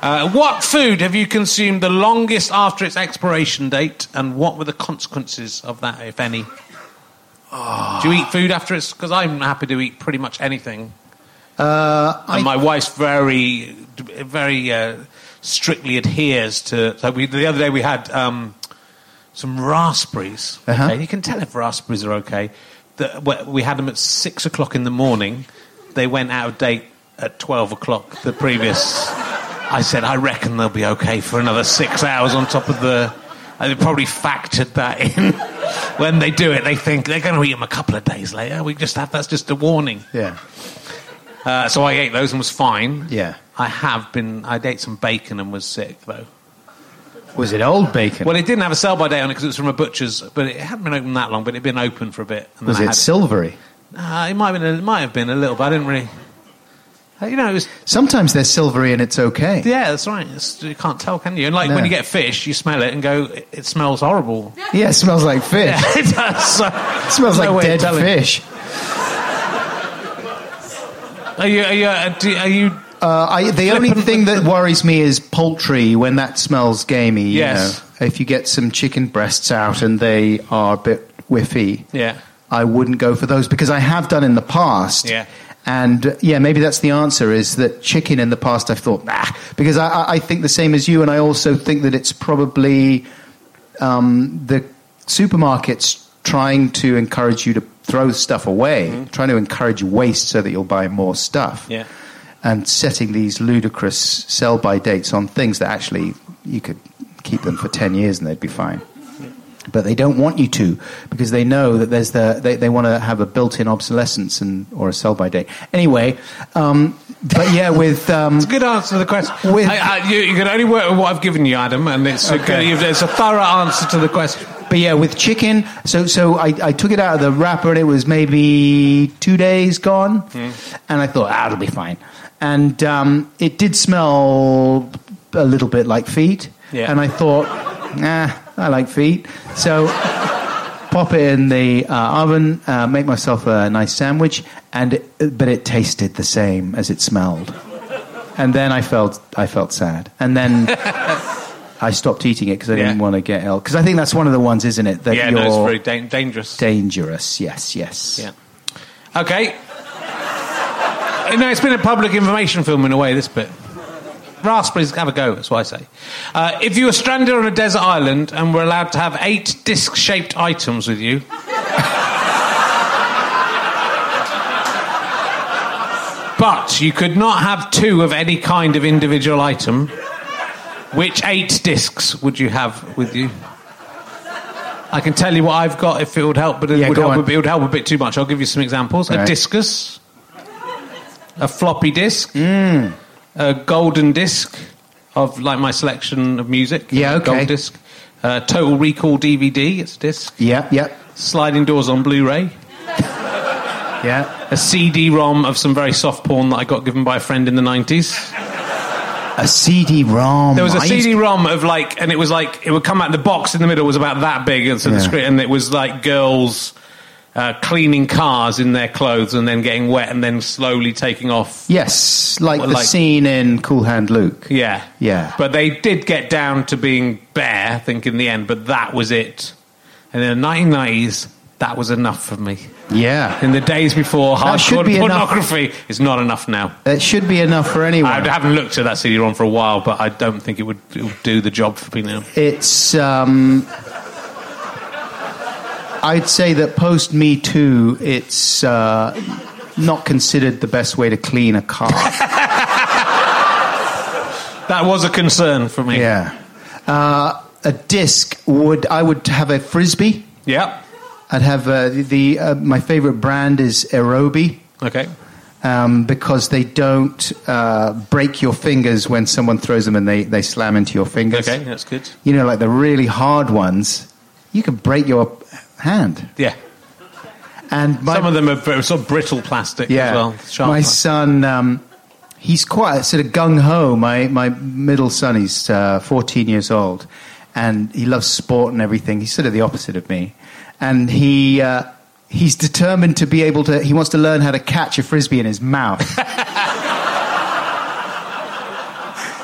Uh, what food have you consumed the longest after its expiration date, and what were the consequences of that, if any? Do you eat food after it's? Because I'm happy to eat pretty much anything. Uh, I, and my wife's very, very uh, strictly adheres to. So we, the other day we had um, some raspberries. Uh-huh. Okay, you can tell if raspberries are okay. The, we- had them at six o'clock in the morning. They went out of date at twelve o'clock the previous. I said, I reckon they'll be okay for another six hours on top of the. And they probably factored that in. [LAUGHS] when they do it, they think they're going to eat them a couple of days later. We just have that's just a warning. yeah, Uh, so I ate those and was fine. yeah. I have been. I ate some bacon and was sick though. Was it old bacon? Well, it didn't have a sell by date on it because it was from a butcher's, but it hadn't been open that long. But it'd been open for a bit. And was it had silvery? Uh, it might have been. A, it might have been a little, but I didn't really. Uh, You know, it was. Sometimes they're silvery and it's okay. Yeah, that's right. It's, you can't tell, can you? And like when you get fish, you smell it and go, "It, it smells horrible." Yeah, it smells like fish. Yeah, [LAUGHS] it does. So, It smells no like dead fish. Are you? Are you? uh, Are you Uh, I, the only thing that worries me is poultry when that smells gamey. you Yes. know. If you get some chicken breasts out and they are a bit whiffy, yeah. I wouldn't go for those because I have done in the past. Yeah. And uh, yeah, maybe that's the answer is that chicken in the past I've thought, nah, because I, I- I think the same as you, and I also think that it's probably um, the supermarkets trying to encourage you to throw stuff away, trying to encourage waste so that you'll buy more stuff Yeah. and setting these ludicrous sell by dates on things that actually you could keep them for 10 years and they'd be fine. But they don't want you to because they know that there's the they, they want to have a built-in obsolescence and or a sell by date. Anyway, um, but yeah, with um, It's a good answer to the question. With- I, I, you, you can only work with what I've given you, Adam, and it's a, Okay. good, it's a thorough answer to the question. But yeah, with chicken, so so I, I took it out of the wrapper and it was maybe two days gone, and I thought ah, it'll be fine. And um, it did smell a little bit like feet, Yeah. and I thought, nah, I like feet, so pop it in the uh, oven, uh, make myself a nice sandwich, and it, but it tasted the same as it smelled. And then I felt I felt sad, and then. [LAUGHS] I stopped eating it because I didn't Yeah. want to get ill. Because I think that's one of the ones, isn't it? That Yeah, you're no, it's very da- dangerous. dangerous. Yes, yes. Yeah. Okay. Uh, no, it's been a public information film in a way, this bit. Raspberries, have a go, that's what I say. Uh, if you were stranded on a desert island and were allowed to have eight disc shaped items with you. [LAUGHS] but you could not have two of any kind of individual item, which eight discs would you have with you? I can tell you what I've got if it would help, but it, Yeah, would, help a bit, it would help a bit too much. I'll give you some examples. A discus, a floppy disk, Mm. a golden disc of like my selection of music. Yeah, okay. Gold disc. Uh, Total Recall DVD, it's a disc. Yep, yep, Sliding Doors on Blu-ray. [LAUGHS] yeah. A CD-ROM of some very soft porn that I got given by a friend in the 90s. A CD-ROM. There was a I CD-ROM of like, and it was like, it would come out, the box in the middle was about that big, and so the screen, and it was like girls uh, cleaning cars in their clothes and then getting wet and then slowly taking off. Yes, like Well, the like- scene in Cool Hand Luke. Yeah. Yeah. But they did get down to being bare, I think, in the end, but that was it. And in the 1990s, that was enough for me. Yeah. In the days before hardcore be enough. pornography is not enough now. It should be enough for anyone. I haven't looked at that CD-ROM for a while, but I don't think it would, it would do the job for me now. It's. Um, I'd say that post Me Too, it's uh, not considered the best way to clean a car. [LAUGHS] That was a concern for me. yeah. Uh, a disc would I would have a frisbee. Yeah. I'd have uh, the, the uh, my favorite brand is Aerobie. Okay. um, because they don't uh, break your fingers when someone throws them and they, they slam into your fingers. Okay, that's good. You know, like the really hard ones, you can break your hand. Yeah. And my, Some of them are sort of brittle plastic yeah, as well. Sharp my plastic. son, um, he's quite sort of gung ho. My my middle son, he's uh, 14 years old, and he loves sport and everything. He's sort of the opposite of me, and he. Uh, He's determined to be able to. He wants to learn how to catch a frisbee in his mouth. [LAUGHS]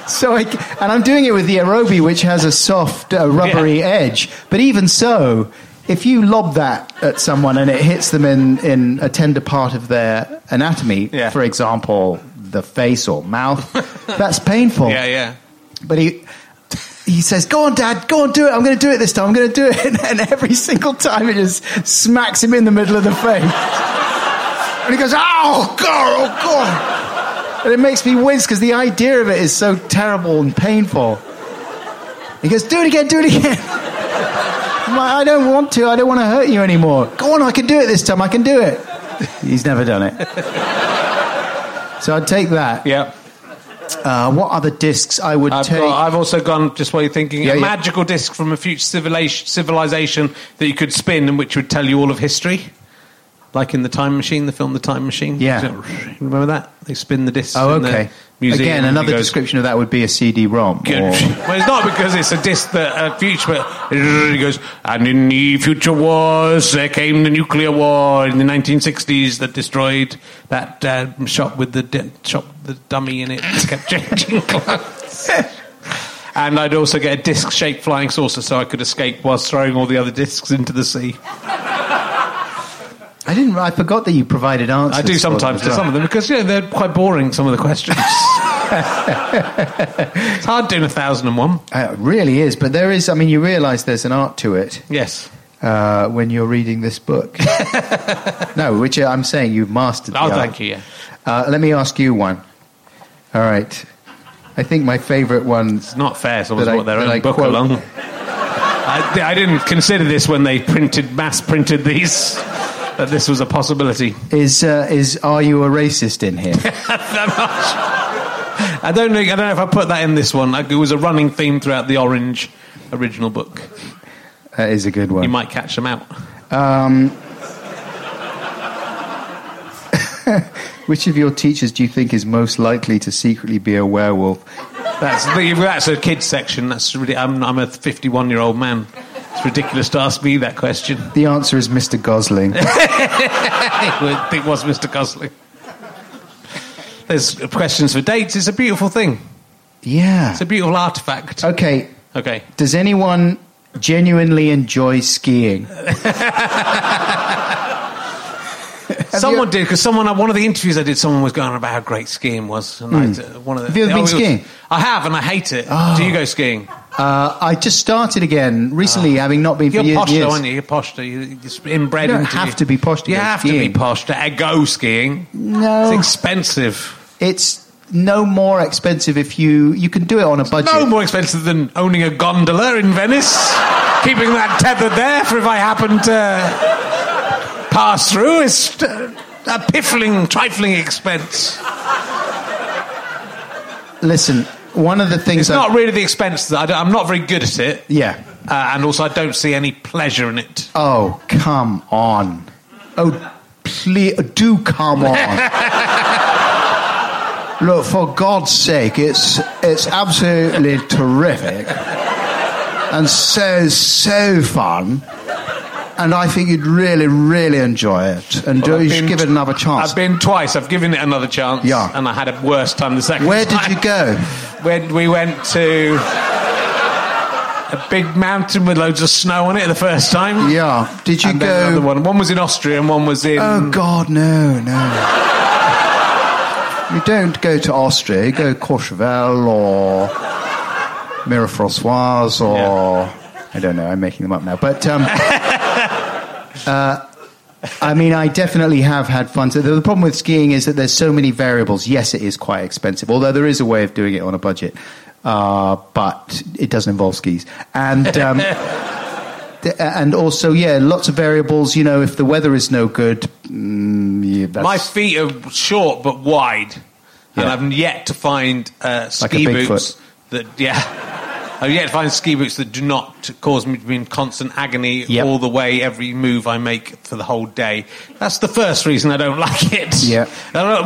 So, I, and I'm doing it with the Aerobie, which has a soft, uh, rubbery edge. But even so, if you lob that at someone and it hits them in, in a tender part of their anatomy, Yeah. for example, the face or mouth, [LAUGHS] that's painful. Yeah, yeah. But he he says, "Go on, Dad, go on, do it. I'm going to do it this time. I'm going to do it." [LAUGHS] And every single time, it just smacks him in the middle of the face, and he goes, "Oh God, oh God!" And it makes me wince because the idea of it is so terrible and painful. He goes, "Do it again, do it again." Like, "I don't want to. I don't want to hurt you anymore. Go on, I can do it this time. I can do it." [LAUGHS] He's never done it. So I'd take that. Yeah. Uh, what other discs I would I've, take? got, I've also gone, just while you're thinking, Yeah, a yeah. magical disc from a future civilization, civilization that you could spin and which would tell you all of history. Like in The Time Machine, the film The Time Machine. Yeah. Remember that? They spin the disc. Oh, in the okay. Again, another goes, description of that would be a CD-ROM. Or- [LAUGHS] well, it's not because it's a disc that uh, future. He goes, and in the future wars, there came the nuclear war in the 1960s that destroyed that uh, shop with the di- shop the dummy in it that kept [LAUGHS] changing clothes. [LAUGHS] And I'd also get a disc-shaped flying saucer so I could escape whilst throwing all the other discs into the sea. I didn't. I forgot that you provided answers. I do sometimes to some of them because yeah, they're quite boring. Some of the questions. [LAUGHS] it's hard doing a thousand and one. Uh, it really is, but there is. I mean, you realise there's an art to it Yes. uh, when you're reading this book. [LAUGHS] no, which I'm saying you've mastered. the Oh, art. thank you. Yeah. Uh, let me ask you one. All right. I think my favourite one. It's not fair. Someone's brought their own I book quote- along. [LAUGHS] I, I didn't consider this when they printed, mass printed these, that this was a possibility. Is uh, is Are you a racist in here? [LAUGHS] I don't know. I don't know if I put that in this one. Like, It was a running theme throughout the Orange original book. that is a good one. You might catch them out. Um, [LAUGHS] which of your teachers do you think is most likely to secretly be a werewolf? That's that's a kids section. That's really. I'm, I'm a 51 year old man. It's ridiculous to ask me that question. The answer is Mr. Gosling. it was Mr. Gosling. There's questions for dates. It's a beautiful thing. yeah. It's a beautiful artifact. Okay. Okay. Does anyone genuinely enjoy skiing? [LAUGHS] Someone did because someone one of the interviews I did, someone was going on about how great skiing was. And I, uh, one of the, Hmm. Have you ever been it was- skiing? I have, and I hate it. Do you go skiing? Uh, I just started again recently, having not been for years. posh, years. though, aren't you? You're posh. though. You- You're just inbred You don't have you. to be posh to You have to be posh to go skiing. No. It's expensive. It's no more expensive if you you can do it on a budget. It's No more expensive than owning a gondola in Venice. [LAUGHS] Keeping that tethered there for if I happen to pass through uh, a piffling, trifling expense. Listen, one of the things It's I- not really the expense that I I'm not very good at it. Yeah. Uh, and also, I don't see any pleasure in it. Oh, come on. Oh, please, do come on. [LAUGHS] Look, for God's sake, it's it's absolutely terrific and so so fun. And I think you'd really, really enjoy it. And do, you should give it another chance. I've been twice. I've given it another chance. Yeah. And I had a worse time the second Where time. did you go? [LAUGHS] When we went to a big mountain with loads of snow on it the first time. Yeah. Did you And then another go? one. One was in Austria and one was in. Oh God, no, no. [LAUGHS] You don't go to Austria. You go Courchevel or Mirafrancoise or I don't know. I'm making them up now, but um, [LAUGHS] uh, I mean, I definitely have had fun. So the, problem with skiing is that there's so many variables. Yes, it is quite expensive, although there is a way of doing it on a budget, uh, but it doesn't involve skis and. Um, [LAUGHS] and also, yeah, lots of variables. You know, if the weather is no good, mm, yeah, that's, My feet are short but wide, and I've yet to find uh, ski Bigfoot. boots that yeah I've yet to find ski boots that do not cause me to be in constant agony Yep. all the way, every move I make for the whole day. That's the first reason I don't [LAUGHS] like it. Yeah.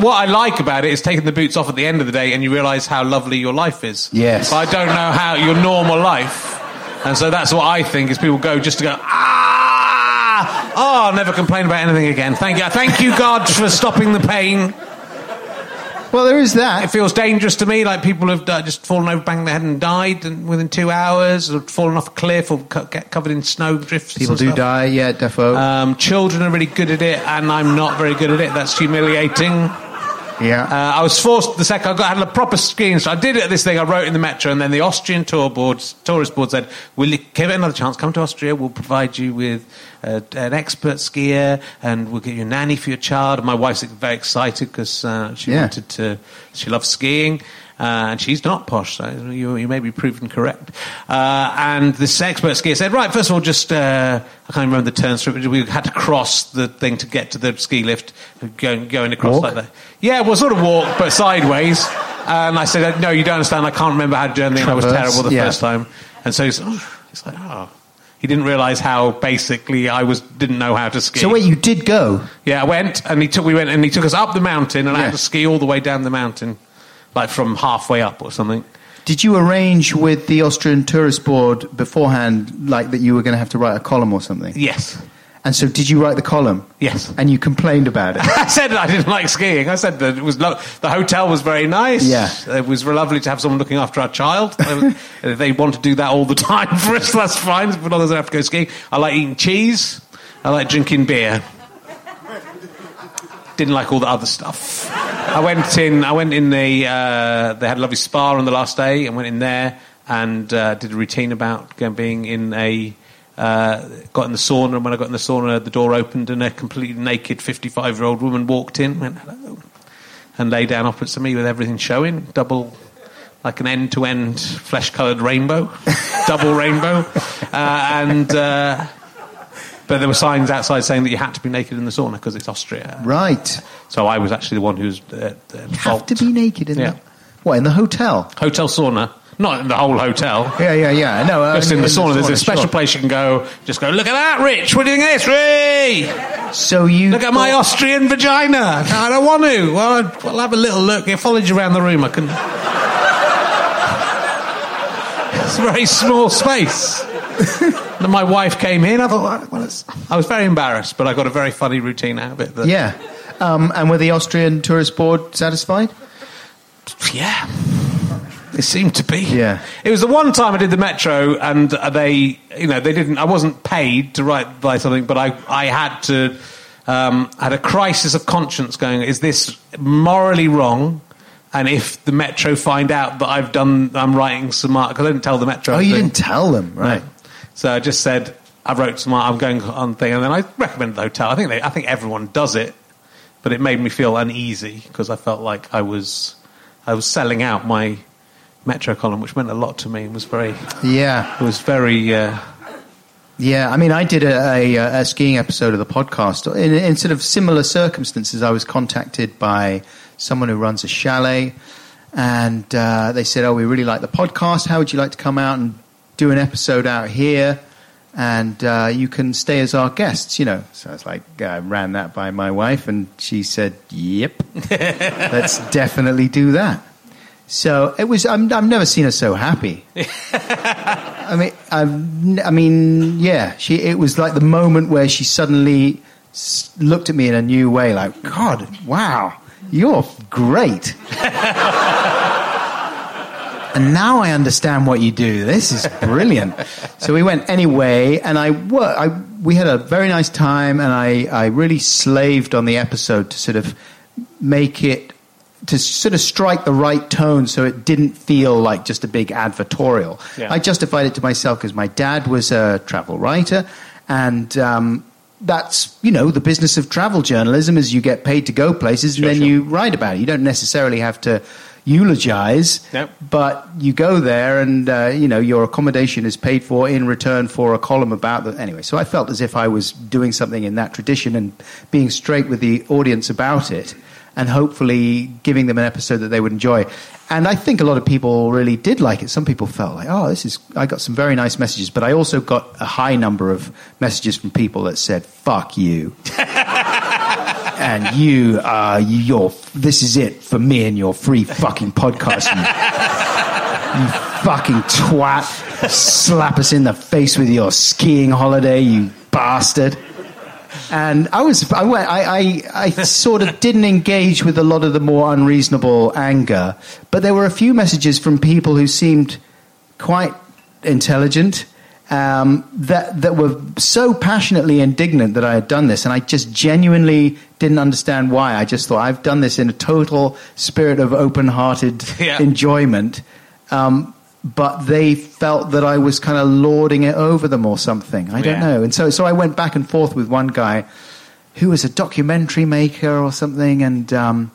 What I like about it is taking the boots off at the end of the day and you realise how lovely your life is. Yes. But I don't know how your normal life. And so that's what I think is people go just to go, ah! Oh, I'll never complain about anything again. Thank you. Thank you, God, for stopping the pain. Well, there is that. It feels dangerous to me, like people have uh, just fallen over, banged their head and died and within two hours, or fallen off a cliff, or co- get covered in snow drifts. People do stuff. die, yeah, defo. Um, children are really good at it, and I'm not very good at it. That's humiliating. Yeah. Uh, I was forced the second I got had a proper skiing. So I did it at this thing. I wrote in the metro, and then the Austrian tour board, tourist board said, "Will you give it another chance? Come to Austria. We'll provide you with uh, an expert skier, and we'll get you a nanny for your child." And my wife's very excited because uh, she Yeah. wanted to. She loves skiing. Uh, and she's not posh, so you, you may be proven correct. Uh, and this expert skier said, right, first of all, just, uh, I can't remember the turns, but we had to cross the thing to get to the ski lift, going, going across Walk? like that. Yeah, well, sort of walk, but sideways. And I said, no, you don't understand. I can't remember how to do anything. I was terrible the yeah. first time. And so he's, oh, he's like, oh. He didn't realise how basically I was didn't know how to ski. so wait, you did go? Yeah, I went and he took we went and he took us up the mountain and I had to ski all the way down the mountain, like from halfway up or something. Did you arrange with the Austrian Tourist Board beforehand, like that you were going to have to write a column or something? Yes, And so, did you write the column? yes. And you complained about it? [LAUGHS] I said I didn't like skiing. I said that it was lo- the hotel was very nice. Yeah. it was lovely to have someone looking after our child. [LAUGHS] They if they want to do that all the time [LAUGHS] for us, that's fine. But others don't have to go skiing. I like eating cheese. I like drinking beer. Didn't like all the other stuff. I went in. I went in the. Uh, they had a lovely spa on the last day, and went in there and uh, did a routine about being in a. Uh, got in the sauna, and when I got in the sauna, the door opened, and a completely naked fifty-five-year-old woman walked in, went hello, and lay down opposite to me with everything showing, double, like an end-to-end flesh-coloured rainbow, [LAUGHS] double rainbow, uh, and. Uh, but there were signs outside saying that you had to be naked in the sauna because it's Austria. right. So I was actually the one who's uh, You have fault. to be naked in Yeah. the what in the hotel? Hotel sauna, not in the whole hotel. Yeah, yeah, yeah. No, uh, Just in the sauna. There's a special sure. place you can go. Just go. Look at that, Rich. What do you think of this, Ree? So you Look at my Austrian vagina. I don't want to. Well, I'll- I'll have a little look. I followed you around the room. I can. [LAUGHS] it's a very small space. Then my wife came in. I thought, well. I was very embarrassed, but I got a very funny routine out of it. That, Yeah. Um, and were the Austrian Tourist Board satisfied? Yeah. It seemed to be. Yeah. It was the one time I did the metro, and they, you know, they didn't. I wasn't paid to write by something, but I, I had to. Um, had a crisis of conscience. Going, is this morally wrong? And if the metro find out that I've done, I'm writing some art because I didn't tell the metro. Oh, you thing. didn't tell them, right? No. So I just said I wrote some. art, I'm going on thing, and then I recommended the hotel. I think they, I think everyone does it, but it made me feel uneasy because I felt like I was I was selling out my metro column, which meant a lot to me. It was very Yeah. it was very uh, Yeah, I mean, I did a, a, a skiing episode of the podcast. In, in sort of similar circumstances, I was contacted by someone who runs a chalet, and uh, they said, "Oh, we really like the podcast. How would you like to come out and do an episode out here?" And uh, you can stay as our guests, you know. So I was like, I ran that by my wife, and she said, "Yep, [LAUGHS] let's definitely do that." So it was. I'm, I've never seen her so happy. [LAUGHS] I mean, I've, I mean, yeah. She. It was like the moment where she suddenly s- looked at me in a new way. Like, God, wow, you're great. [LAUGHS] and now I understand what you do. This is brilliant. so we went anyway, and I, wor- I we had a very nice time, and I, I really slaved on the episode to sort of make it to sort of strike the right tone so it didn't feel like just a big advertorial. Yeah. I justified it to myself because my dad was a travel writer, and um, that's you know the business of travel journalism is you get paid to go places Sure, and then sure. you write about it. You don't necessarily have to eulogize, but you go there and uh, you know your accommodation is paid for in return for a column about the anyway. So I felt as if I was doing something in that tradition and being straight with the audience about it. and hopefully giving them an episode that they would enjoy. And I think a lot of people really did like it. Some people felt like, oh, this is, I got some very nice messages, but I also got a high number of messages from people that said, fuck you. [LAUGHS] and you, uh, you're, this is it for me and your free fucking podcast. You, you fucking twat. Slap us in the face with your skiing holiday, you bastard. And I was, I, went, I, I, I sort of didn't engage with a lot of the more unreasonable anger, but there were a few messages from people who seemed quite intelligent um, that that were so passionately indignant that I had done this, and I just genuinely didn't understand why. I just thought I've done this in a total spirit of open-hearted [LAUGHS] Yeah. enjoyment. Um, but they felt that I was kind of lording it over them or something. I don't Yeah. know. And so, so I went back and forth with one guy who was a documentary maker or something, and um,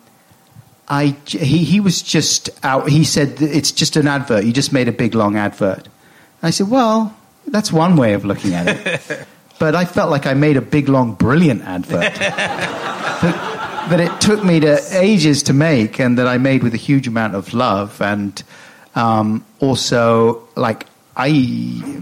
I he he was just out. He said it's just an advert. You just made a big long advert. I said, well, that's one way of looking at it. [LAUGHS] but I felt like I made a big long brilliant advert [LAUGHS] that, that it took me to ages to make, and that I made with a huge amount of love, and um, also like I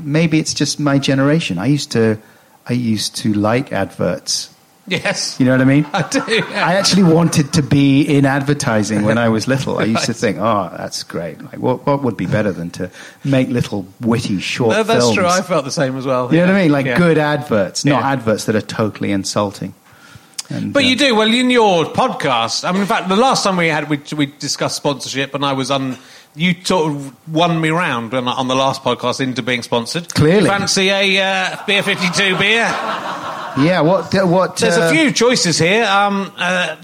maybe it's just my generation. I used to I used to like adverts. Yes. You know what I mean? [LAUGHS] I do. yeah. I actually wanted to be in advertising when I was [LAUGHS] little. I used to think, "Oh, that's great! Like, what what would be better than to make little witty short No, that's films?" true. I felt the same as well. you know what I mean? Like Yeah. good adverts, not Yeah. adverts that are totally insulting. And, But uh, you do well in your podcast. I mean, in fact, the last time we had we, we discussed sponsorship, and I was on. You sort of won me round on, on the last podcast into being sponsored. Clearly. fancy a uh, beer fifty two beer. Yeah. What what? There's uh, a few choices here. Um, uh,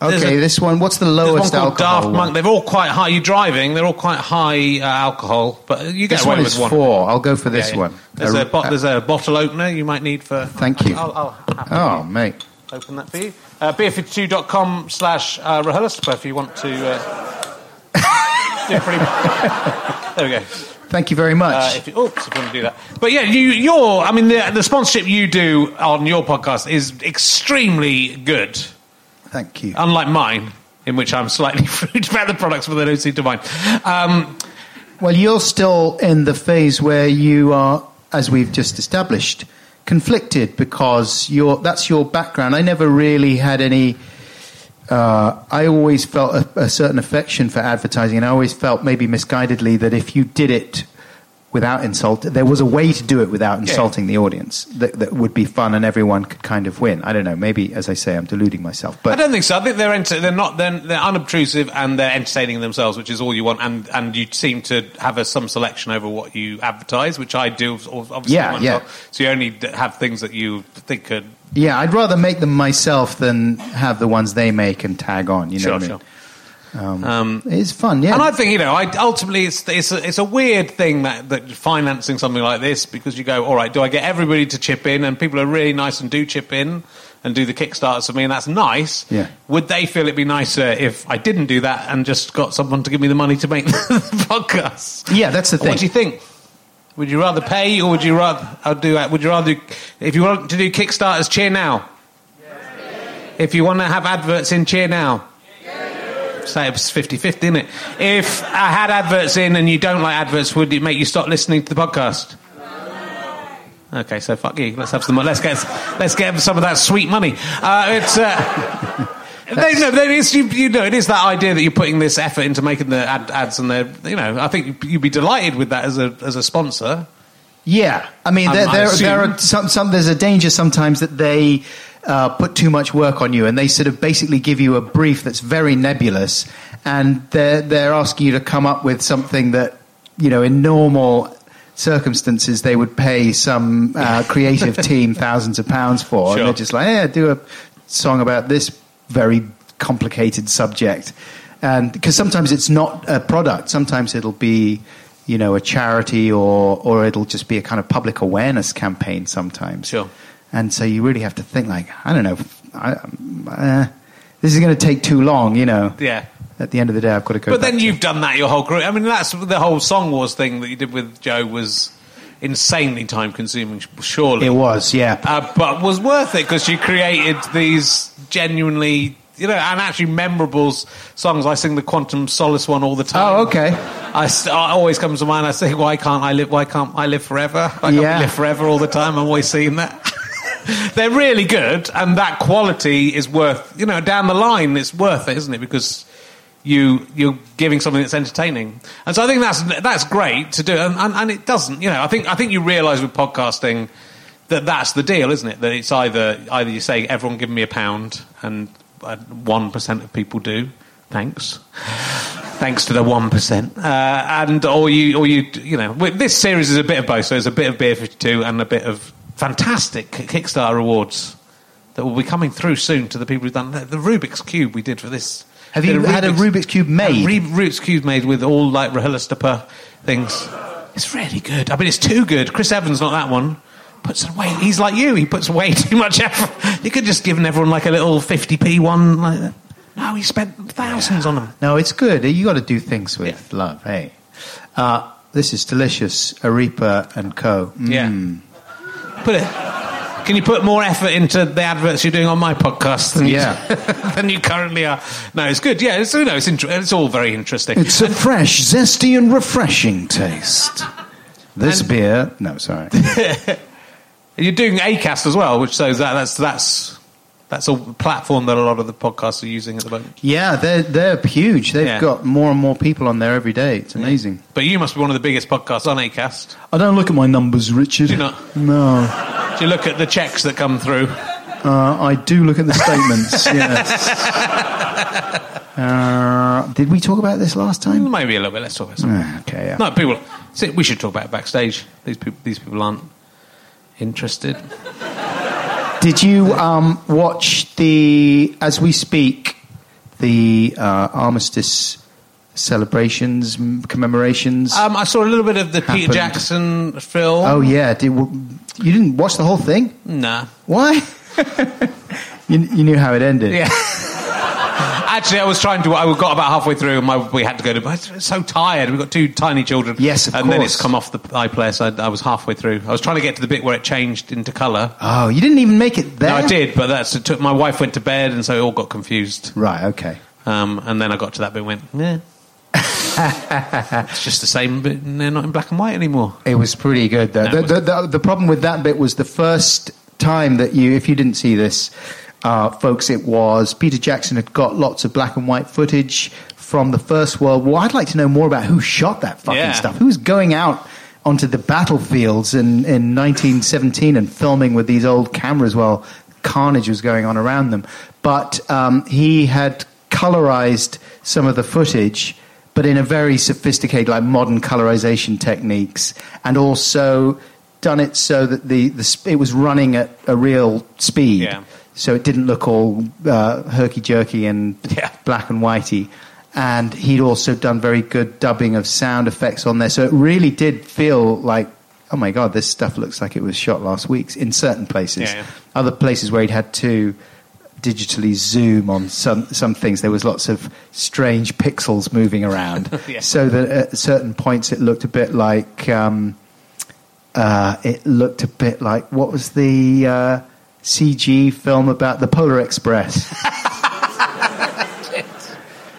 Okay, a- this one. What's the one lowest called alcohol? Daft one? Monk. They're all quite high. You're driving. They're all quite high uh, alcohol, but you get This away one with is one. four. I'll go for this yeah. one. There's Uh, a, bo- there's a bottle opener you might need for. Thank you. I'll, I'll oh, mate. open that for you. Uh, beer52.com slash uh, Rahulaspa if you want to. Uh, [LAUGHS] do pretty, [LAUGHS] there we go. Thank you very much. Uh, if you, oops, if you want to do that. But yeah, you, you're, I mean, the, the sponsorship you do on your podcast is extremely good, Thank you. unlike mine, in which I'm slightly [LAUGHS] rude about the products, but they don't seem to mind. Um, Well, you're still in the phase where you are, as we've just established, conflicted because you're, that's your background. I never really had any. Uh, I always felt a, a certain affection for advertising, and I always felt maybe misguidedly that if you did it without insult, there was a way to do it without insulting the audience that, that would be fun and everyone could kind of win. I don't know. Maybe, as I say, I'm deluding myself, But I don't think so. I think they're enter- they're not they're, they're unobtrusive and they're entertaining themselves, which is all you want. And and you seem to have a, some selection over what you advertise, which I do obviously. Yeah, myself. yeah. So you only have things that you think could. yeah, I'd rather make them myself than have the ones they make and tag on. You know sure, what I mean? sure. Um, It's fun, yeah. And I think you know, I, ultimately, it's it's a, it's a weird thing that that financing something like this because you go, all right, do I get everybody to chip in? And people are really nice and do chip in and do the kickstarters for me, and that's nice. Yeah. Would they feel it'd be nicer if I didn't do that and just got someone to give me the money to make [LAUGHS] the podcast? yeah, that's the thing. What do you think? Would you rather pay, or would you rather I'll do? that. Would you rather, if you want to do Kickstarters, cheer now? If you want to have adverts in, cheer now. Say it's 50-50, isn't it? If I had adverts in and you don't like adverts, would it make you stop listening to the podcast? Okay, so fuck you. Let's have some. Let's get let's get some of that sweet money. Uh, it's. Uh, they, [LAUGHS] no, there is, you, you know, it is that idea that you're putting this effort into making the ad, ads, and they're, you know, I think you'd be delighted with that as a as a sponsor. Yeah, I mean, there, I there, there are some, some. There's a danger sometimes that they uh, put too much work on you, and they sort of basically give you a brief that's very nebulous, and they're they're asking you to come up with something that you know in normal circumstances they would pay some uh, [LAUGHS] creative team thousands of pounds for, Sure. and they're just like, yeah, do a song about this very complicated subject, and because sometimes it's not a product, sometimes it'll be you know, a charity or, or it'll just be a kind of public awareness campaign sometimes. Sure. And so you really have to think like, I don't know, I, uh, this is going to take too long, you know. Yeah. At the end of the day, I've got to go. But then you've done that your whole career. I mean, that's the whole Song Wars thing that you did with Joe was insanely time consuming, surely. It was, yeah. uh, but was worth it because you created these genuinely you know, and actually memorable songs. I sing the Quantum Solace one all the time. Oh, okay. I, st- I always comes to mind. I say, "Why can't I live? Why can't I live forever? Why can't Yeah. live forever all the time?" I'm always seeing that. [LAUGHS] They're really good, and that quality is worth. You know, down the line, it's worth it, isn't it? Because you you're giving something that's entertaining, and so I think that's that's great to do, and, and, and it doesn't. You know, I think I think you realise with podcasting that that's the deal, isn't it? That it's either either you say everyone give me a pound, and one percent of people do. Thanks, thanks to the one percent, uh, and or you or you you know this series is a bit of both. So there's a bit of Beer Fifty Two and a bit of fantastic Kickstarter awards that will be coming through soon to the people who've done the, the Rubik's cube we did for this. Have you had a Rubik's Cube made? a Rubik's cube made with all like RHLSTP things. It's really good. I mean, it's too good. Chris Evans, not that one. Puts away. He's like you. He puts way [LAUGHS] too much effort. You could just given everyone like a little 50p one. Like that. No, he spent thousands on them. No, it's good. You got to do things with love. Hey, uh, this is delicious. Arepa and Co. Mm. Yeah. Put it. Can you put more effort into the adverts you're doing on my podcast than you, Yeah. [LAUGHS] than you currently are? No, it's good. Yeah, it's, you know, it's, inter- it's all very interesting. It's a fresh, zesty, and refreshing taste. This And- beer. No, sorry. [LAUGHS] You're doing Acast as well, which shows that that's that's that's a platform that a lot of the podcasts are using at the moment. yeah, they're they're huge. They've Yeah. got more and more people on there every day. It's amazing. But you must be one of the biggest podcasts on Acast. I don't look at my numbers, Richard. Do you not? No. Do you look at the checks that come through? Uh, I do look at the statements. [LAUGHS] yes. Uh, did we talk about this last time? Maybe a little bit. Let's talk about something. Ah, Okay. Yeah. No, people. see, We should talk about it backstage. These people. These people aren't interested. Did you um, watch the, as we speak, the uh, armistice celebrations, m- commemorations? Um, I saw a little bit of the Peter Jackson film. oh yeah, did, w- you didn't watch the whole thing? Nah. Why? [LAUGHS] you, you knew how it ended. Yeah. [LAUGHS] Actually, I was trying to. I got about halfway through, and my, we had to go to. I was so tired. We've got two tiny children. Yes, of and then it's come off the iPlayer, so I, I was halfway through. I was trying to get to the bit where it changed into colour. Oh, you didn't even make it there. No, I did, but that's it took. My wife went to bed, and so it all got confused. Right. Okay. Um, and then I got to that bit, and went, yeah. it's just the same, but they're not in black and white anymore. It was pretty good, though. No, the, the, the, the problem with that bit was the first time that you, if you didn't see this, uh, folks, it was Peter Jackson had got lots of black and white footage from the First World War. I'd like to know more about who shot that fucking Yeah. stuff. Who was going out onto the battlefields in, in 1917 and filming with these old cameras while carnage was going on around them? But um, he had colorized some of the footage but in a very sophisticated, like modern colorization techniques, and also done it so that the, the sp- it was running at a real speed, Yeah. So it didn't look all uh, herky jerky and Yeah. black and whitey. And he'd also done very good dubbing of sound effects on there, so it really did feel like, oh my god, this stuff looks like it was shot last week in certain places. Yeah, yeah. Other places where he'd had to digitally zoom on some some things. There was lots of strange pixels moving around, [LAUGHS] so that at certain points it looked a bit like um, uh, it looked a bit like what was the uh, CG film about the Polar Express? [LAUGHS]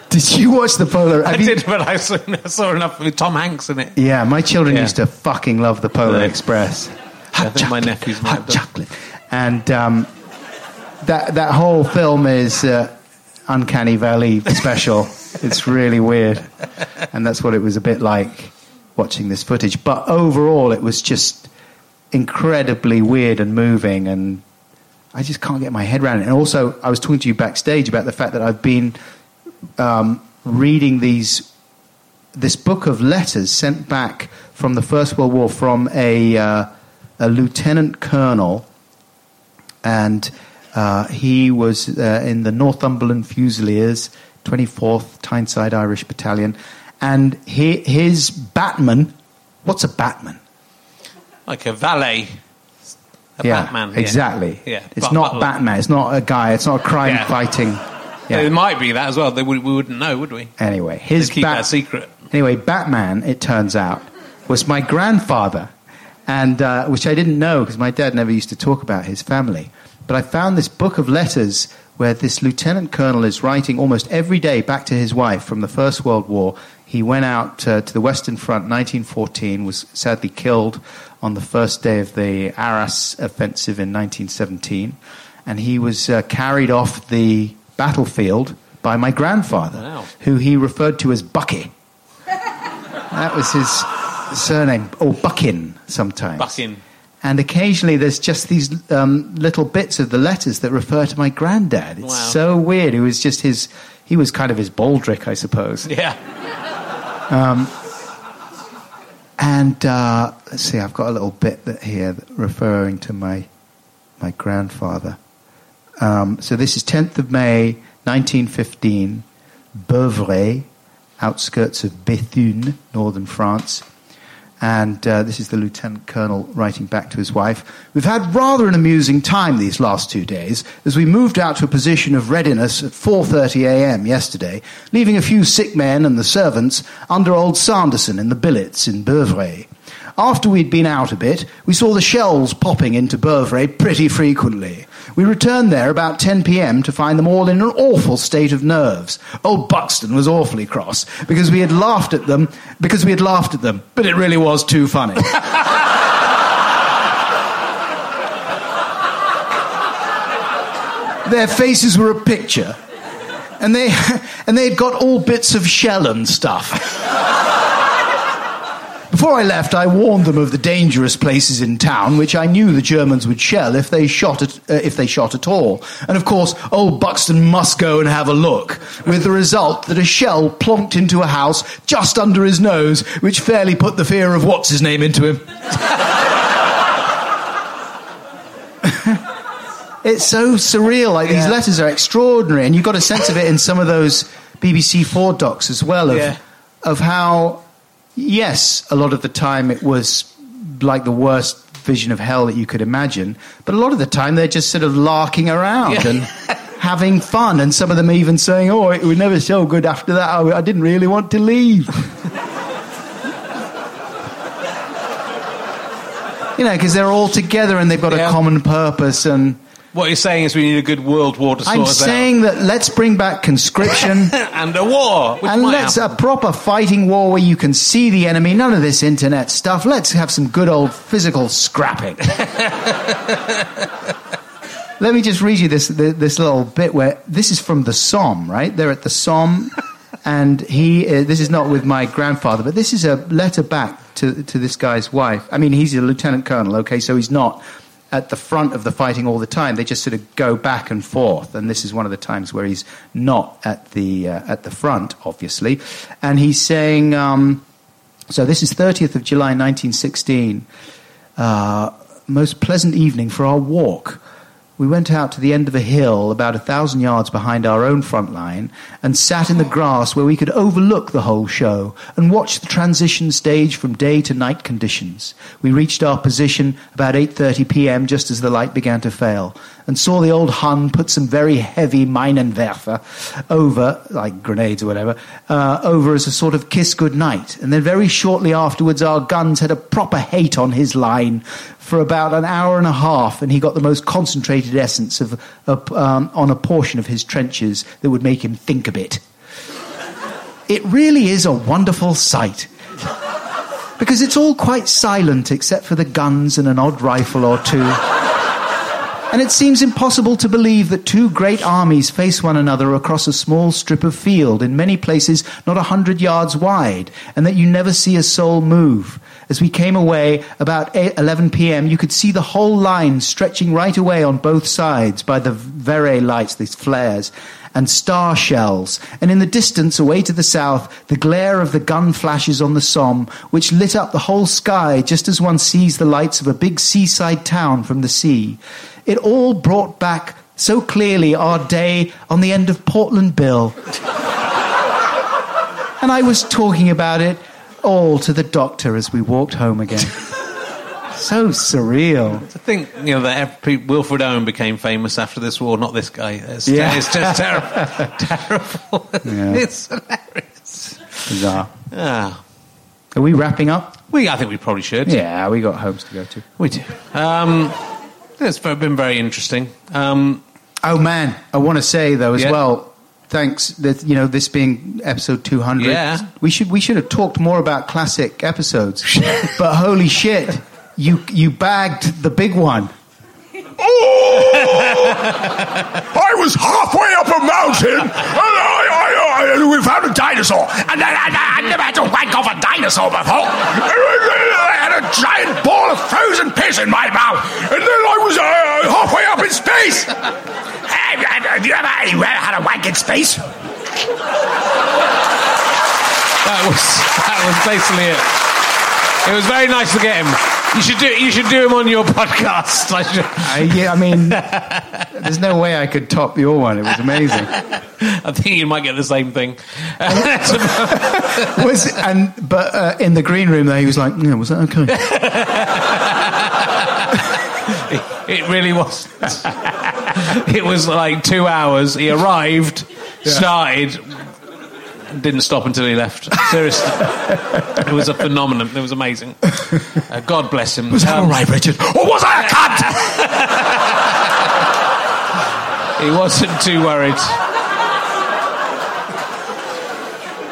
Did you watch the Polar? I you- did, but I saw, I saw enough with Tom Hanks in it. Yeah, my children Yeah. used to fucking love the Polar Yeah. Express. I think my nephews might have hot done. chocolate, and um, that that whole film is uh, uncanny valley special. [LAUGHS] it's really weird, and that's what it was a bit like watching this footage. But overall, it was just incredibly weird and moving, and I just can't get my head around it. And also, I was talking to you backstage about the fact that I've been um, reading these this book of letters sent back from the First World War from a, uh, a lieutenant colonel, and uh, he was uh, in the Northumberland Fusiliers, 24th Tyneside Irish Battalion, and he, his batman. What's a batman? Like a valet. A yeah, Batman. exactly. Yeah. it's But- not but- Batman. It's not a guy. It's not a crime Yeah. fighting. [LAUGHS] It might be that as well. They we wouldn't know, would we? Anyway, his They'd keep bat- that secret. Anyway, Batman, it turns out, was my grandfather, and uh, which I didn't know because my dad never used to talk about his family. But I found this book of letters where this lieutenant colonel is writing almost every day back to his wife from the First World War. He went out uh, to the Western Front 1914, was sadly killed on the first day of the Arras offensive in 1917, and he was uh, carried off the battlefield by my grandfather, Wow. who he referred to as Bucky. [LAUGHS] that was his surname, or Buckin sometimes. Bucking. And occasionally there's just these um, little bits of the letters that refer to my granddad. It's Wow. so weird. It was just his, he was kind of his Baldrick, I suppose. Yeah. [LAUGHS] And uh, let's see, I've got a little bit that here referring to my my grandfather. Um, so this is 10th of May, 1915, Beuvry, outskirts of Béthune, northern France. And uh, this is the lieutenant colonel writing back to his wife. We've had rather an amusing time these last two days as we moved out to a position of readiness at 4:30 a.m. yesterday, leaving a few sick men and the servants under old Sanderson in the billets in Beuvry. After we'd been out a bit, we saw the shells popping into Beuvry pretty frequently. We returned there about 10 p.m. to find them all in an awful state of nerves. Old Buxton was awfully cross because we had laughed at them, because we had laughed at them, but it really was too funny. [LAUGHS] Their faces were a picture, and they [LAUGHS] and they'd got all bits of shell and stuff. Before I left, I warned them of the dangerous places in town, which I knew the Germans would shell if they shot at, uh, if they shot at all. And of course, old Buxton must go and have a look, with the result that a shell plonked into a house just under his nose, which fairly put the fear of what's his name into him. [LAUGHS] it's so surreal. Like these letters are extraordinary, and you've got a sense of it in some of those BBC Four docs as well. Of Yeah. of how, yes, a lot of the time it was like the worst vision of hell that you could imagine, but a lot of the time they're just sort of larking around Yeah. and having fun, and some of them even saying, "Oh, it was never so good after that. I, I didn't really want to leave." [LAUGHS] you know, because they're all together and they've got Yeah. a common purpose and. What you're saying is we need a good world war to sort I'm us saying that let's bring back conscription [LAUGHS] and a war. And let's happen. a proper fighting war where you can see the enemy. None of this internet stuff. Let's have some good old physical scrapping. [LAUGHS] Let me just read you this this little bit where this is from the Somme, right? They're at the Somme, [LAUGHS] and he. Uh, this is not with my grandfather, but this is a letter back to to this guy's wife. I mean, he's a lieutenant colonel, okay, so he's not at the front of the fighting all the time. They just sort of go back and forth, and this is one of the times where he's not at the uh, at the front, obviously, and he's saying. Um, so this is 30th of July 1916. Uh, most pleasant evening for our walk. We went out to the end of a hill about a thousand yards behind our own front line and sat in the grass where we could overlook the whole show and watch the transition stage from day to night conditions. We reached our position about 8.30 p.m. just as the light began to fail and saw the old Hun put some very heavy Minenwerfer over, like grenades or whatever, uh, over as a sort of kiss goodnight. And then very shortly afterwards, our guns had a proper hate on his line for about an hour and a half, and he got the most concentrated essence of, of um, on a portion of his trenches that would make him think a bit. It really is a wonderful sight. Because it's all quite silent except for the guns and an odd rifle or two. And it seems impossible to believe that two great armies face one another across a small strip of field, in many places not a hundred yards wide, and that you never see a soul move. As we came away about 8, 11 p.m., you could see the whole line stretching right away on both sides by the Very lights, these flares, and star shells, and in the distance, away to the south, the glare of the gun flashes on the Somme, which lit up the whole sky just as one sees the lights of a big seaside town from the sea. It all brought back so clearly our day on the end of Portland Bill. and I was talking about it all to the doctor as we walked home again. [LAUGHS] so surreal. To think, you know, that Wilfred Owen became famous after this war, not this guy. It's, Yeah. it's just terrible. [LAUGHS] terrible. Yeah. [LAUGHS] It's hilarious. Bizarre. Ah. Are we wrapping up? We, I think we probably should. Yeah, we got homes to go to. We do. Um, it's ve- been very interesting. Um, Oh man, I want to say though as Yeah. well. Thanks, that you know this being episode two hundred. Yeah. we should we should have talked more about classic episodes. [LAUGHS] but holy shit, you you bagged the big one. I was halfway up a mountain and I, I, I, we found a dinosaur. And then I, I never had to wank off a dinosaur before. I had a giant ball of frozen piss in my mouth. And then I was uh, halfway up in space. [LAUGHS] Hey, Have you ever, you ever had a wank in space? That was [LAUGHS] that was basically it. It was very nice to get him. You should do you should do him on your [LAUGHS] podcast. I should, I, yeah, I mean, there's no way I could top your one. It was amazing. [LAUGHS] I think you might get the same thing. [LAUGHS] Was and but uh, in the green room there, he was like, "Yeah, was that okay?" it really was. it was like two hours. He arrived, started, didn't stop until he left. Seriously, it was a phenomenon. It was amazing. Uh, God bless him. Was that Um, all right, Richard? Or was I a cunt? He wasn't too worried.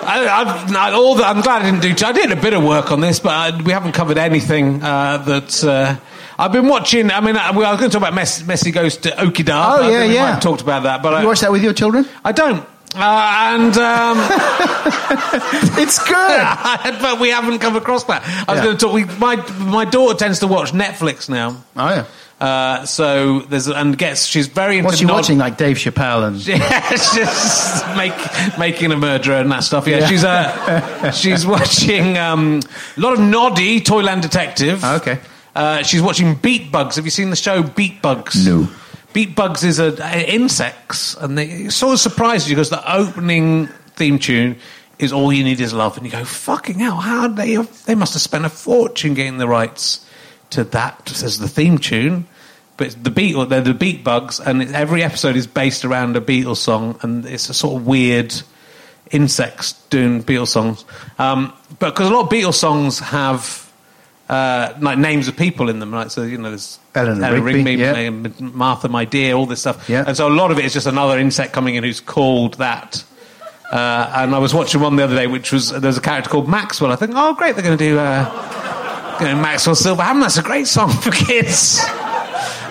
I, all the, I'm glad I didn't do. I did a bit of work on this, but I, we haven't covered anything uh, that. Uh, I've been watching. I mean, I, we- I was going to talk about Messy, Messy goes to Okido. Oh, yeah, we yeah. might have talked about that, but you I, watch that with your children? I don't. Uh, and um, [LAUGHS] It's good. [LAUGHS] but we haven't come across that. I was Yeah. going to talk. We, my my daughter tends to watch Netflix now. Oh yeah. Uh, so there's and gets she's very into What's she nod- watching? Like Dave Chappelle and [LAUGHS] Yeah, it's just make, making a murderer and that stuff. Yeah, Yeah. she's uh, she's watching um, a lot of Noddy, Toyland Detective. Oh, okay. Uh, she's watching Beat Bugs. Have you seen the show Beat Bugs? No. Beat Bugs is a, a- insects, and they it sort of surprises you because the opening theme tune is "All You Need Is Love," and you go, "Fucking hell! How they they must have spent a fortune getting the rights to that as the theme tune." But the Beatles, they're the Beat Bugs, and every episode is based around a Beatles song, and it's a sort of weird insects doing Beatles songs. Um, but because a lot of Beatles songs have uh, like names of people in them, right? So you know, there's Eleanor Rigby, yeah. Martha, my dear, all this stuff. Yeah. And so a lot of it is just another insect coming in who's called that. Uh, and I was watching one the other day, which was there's a character called Maxwell. I think, oh great, they're going to do uh, you know, Maxwell Silverham. That's a great song for kids.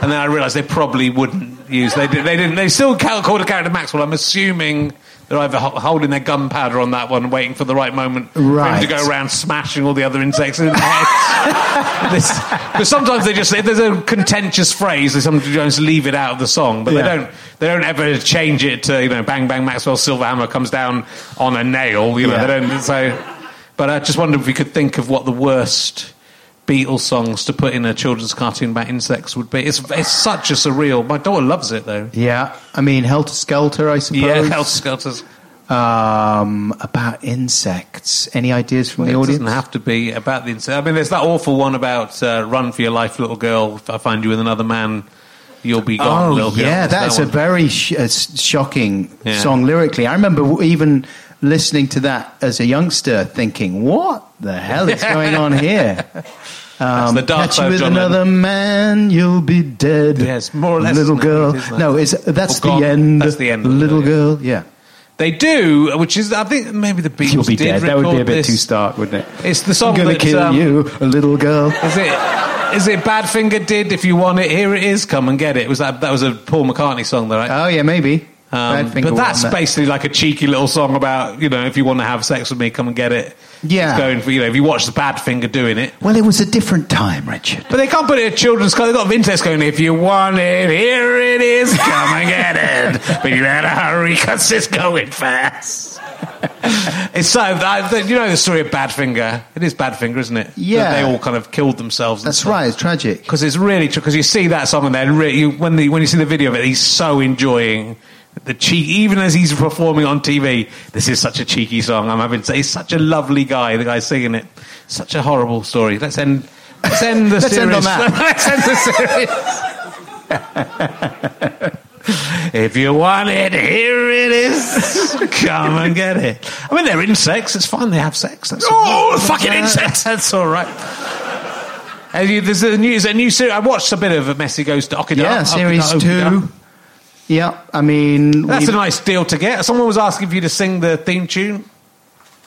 And then I realised they probably wouldn't use. They did, they didn't. They still ca- called a character Maxwell. I'm assuming they're either holding their gunpowder on that one, waiting for the right moment for him Right. to go around smashing all the other insects in the head. [LAUGHS] This- Because sometimes they just if there's a contentious phrase, they sometimes just leave it out of the song, but Yeah. they don't. They don't ever change it to you know bang bang Maxwell Silverhammer comes down on a nail. You know Yeah. they don't. So, but I just wondered if we could think of what the worst. Beatles songs to put in a children's cartoon about insects would be. It's, it's such a surreal. My daughter loves it though. yeah. I mean, Helter Skelter, I suppose. Yeah, Helter Skelters. Um, about insects. Any ideas from Well, the it audience? doesn't have to be about the insect. I mean, there's that awful one about uh, "Run for your life, little girl." If I find you with another man, you'll be gone, Oh little girl. yeah, that's that a one. very sh- uh, shocking Yeah. song lyrically. I remember even listening to that as a youngster, thinking, "What the hell is going on here?" [LAUGHS] Um, the dark catch you with another man, you'll be dead. Yes, more or less, little it? girl. It that. no, it's, that's the end. That's the end Little yeah. girl. Yeah, They do, which is I think maybe the Beatles you'll be did dead. That would be a bit this. too stark, wouldn't it? It's the song I'm gonna that, kill um, you, a little girl. Is it? Is it Badfinger did? If you want it, here it is. Come and get it. Was that that was a Paul McCartney song, though, right? Oh yeah, maybe. Um, but that's that. basically like a cheeky little song about you know if you want to have sex with me, come and get it. Yeah. It's going for you know if you watch the Badfinger doing it. Well, it was a different time, Richard. But they can't put it in children's car. They've got Vintex going, if you want it, here it is, come and get it. [LAUGHS] But you better hurry because it's going fast. [LAUGHS] it's so, I, you know the story of Badfinger? It is Badfinger, isn't it? That Yeah. They all kind of killed themselves. That's right. It's tragic. Because it's really true. Because you see that song and then re- you, when, the, when you see the video of it, he's so enjoying the cheek. Even as he's performing on TV, this is such a cheeky song. I'm having to say, he's such a lovely guy, the guy singing it. Such a horrible story. Let's end. Let's end the Let's series. end on that. [LAUGHS] Let's end the series. if you want it, here it is. Come and get it. I mean, they're insects. It's fine. They have sex. That's Oh, fucking insects. That's all right. You- There's a new, there's a new series. I watched a bit of a Messy Goes to Okinawa. Yeah, series Okinawa- two. Okinawa. Yeah, I mean, That's a nice deal to get. Someone was asking for you to sing the theme tune.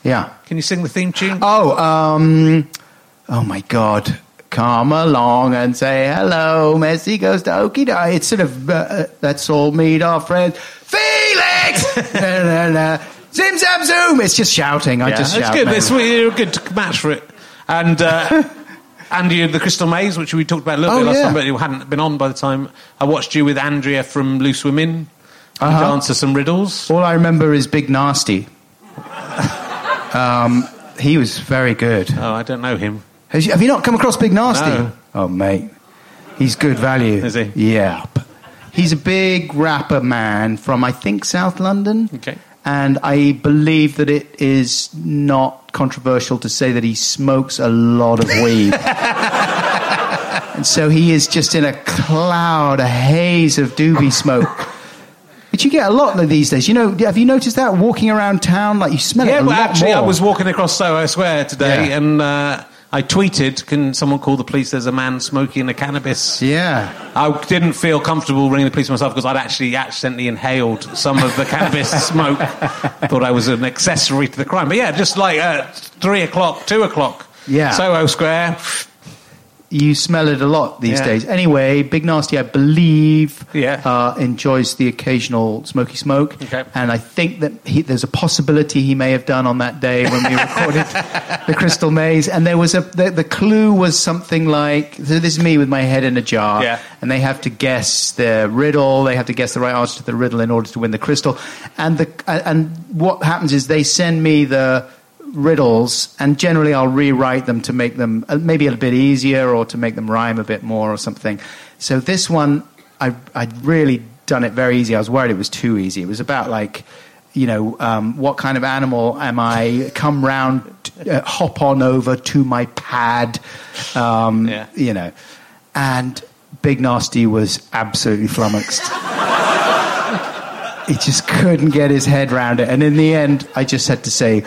yeah. Can you sing the theme tune? Oh, um, oh my God. Come along and say hello. Messy goes to Okie dokie. It's sort of, uh, uh, let's all meet our friend Felix! na, na, na. Zim zam zoom! It's just shouting. I yeah, just that's shout. good. man. That's you're a good match for it. And uh, [LAUGHS] and you, the Crystal Maze, which we talked about a little Oh, bit last yeah. time, but you hadn't been on by the time I watched you with Andrea from Loose Women. Uh-huh. Answer some riddles. All I remember is Big Narstie. um, he was very good. Oh, I don't know him. Has you, have you not come across Big Narstie? No. Oh, mate. He's good value. Is he? Yeah. He's a big rapper man from, I think, South London. Okay. And I believe that it is not controversial to say that he smokes a lot of weed. [LAUGHS] and so he is just in a cloud, a haze of doobie smoke. Which you get a lot of these days. You know, have you noticed that walking around town? Like you smell it Yeah, a well, lot actually, I was walking across Soho Square today, Yeah. and uh, I tweeted, "Can someone call the police? There's a man smoking a cannabis." Yeah. I didn't feel comfortable ringing the police myself because I'd actually accidentally inhaled some of the cannabis [LAUGHS] smoke. Thought I was an accessory to the crime. But yeah, just like at three o'clock, two o'clock, Yeah. Soho Square. You smell it a lot these Yeah. days. Anyway, Big Narstie, I believe, Yeah. uh, enjoys the occasional smoky smoke. Okay. And I think that he, there's a possibility he may have done on that day when we [LAUGHS] recorded the Crystal Maze. And there was a the, the clue was something like so this is me with my head in a jar, Yeah. and they have to guess the riddle. They have to guess the right answer to the riddle in order to win the crystal. And the and what happens is they send me the riddles, and generally I'll rewrite them to make them uh, maybe a bit easier or to make them rhyme a bit more or something. So this one, I I'd really done it very easy. I was worried it was too easy. It was about like. You know, um, what kind of animal am I? Come round, uh, hop on over to my pad. Um, Yeah. You know, and Big Narstie was absolutely flummoxed. [LAUGHS] he just couldn't get his head round it. And in the end, I just had to say,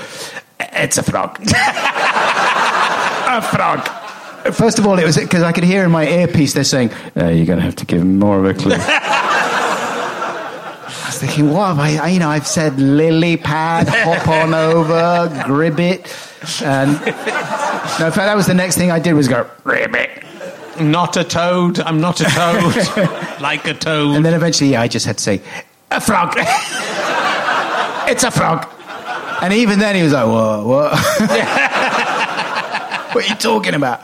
it's a frog. [LAUGHS] a frog. First of all, it was because I could hear in my earpiece they're saying, uh, "You're going to have to give him more of a clue." [LAUGHS] I was thinking, "What have I? I- You know, I've said lily pad, hop on [LAUGHS] over, gribbit, and no, in fact, that was the next thing I did was go gribbit, Not a toad. I'm not a toad. like a toad. and then eventually, yeah, I just had to say, "A frog." it's a frog. And even then, he was like, "What? what? [LAUGHS] what are you talking about?"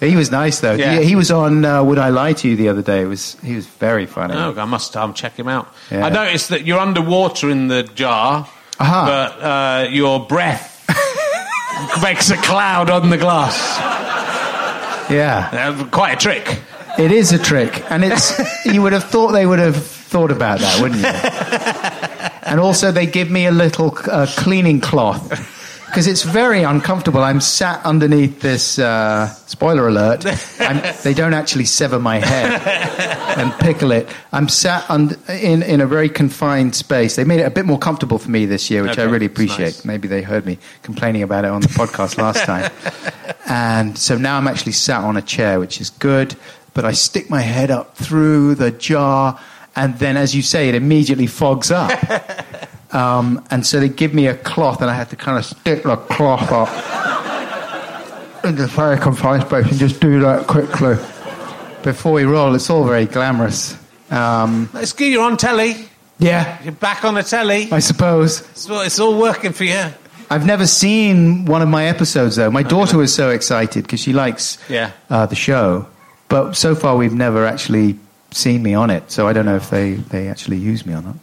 He was nice though. Yeah. He, he was on uh, "Would I Lie to You" the other day. It was he was very funny. Oh, I must um, check him out. Yeah. I noticed that you're underwater in the jar, Aha. but uh, your breath [LAUGHS] makes a cloud on the glass. Yeah, Uh, quite a trick. it is a trick, and it's you would have thought they would have thought about that, wouldn't you? [LAUGHS] and also, they give me a little uh, cleaning cloth. Because it's very uncomfortable. I'm sat underneath this. Uh, spoiler alert! I'm, they don't actually sever my head and pickle it. I'm sat und- in in a very confined space. They made it a bit more comfortable for me this year, which I really appreciate. nice. Maybe they heard me complaining about it on the podcast last time. And so now I'm actually sat on a chair, which is good. But I stick my head up through the jar, and then, as you say, it immediately fogs up. [LAUGHS] Um, and so they give me a cloth, and I have to kind of stick the cloth up in the very confined space and just do that quickly before we roll. It's all very glamorous. Um, It's good. You're on telly. yeah, You're back on the telly. I suppose. It's all, it's all working for you. I've never seen one of my episodes though. My daughter was so excited because she likes Yeah. uh, the show, but so far we've never actually seen me on it. So I don't know if they, they actually use me or not.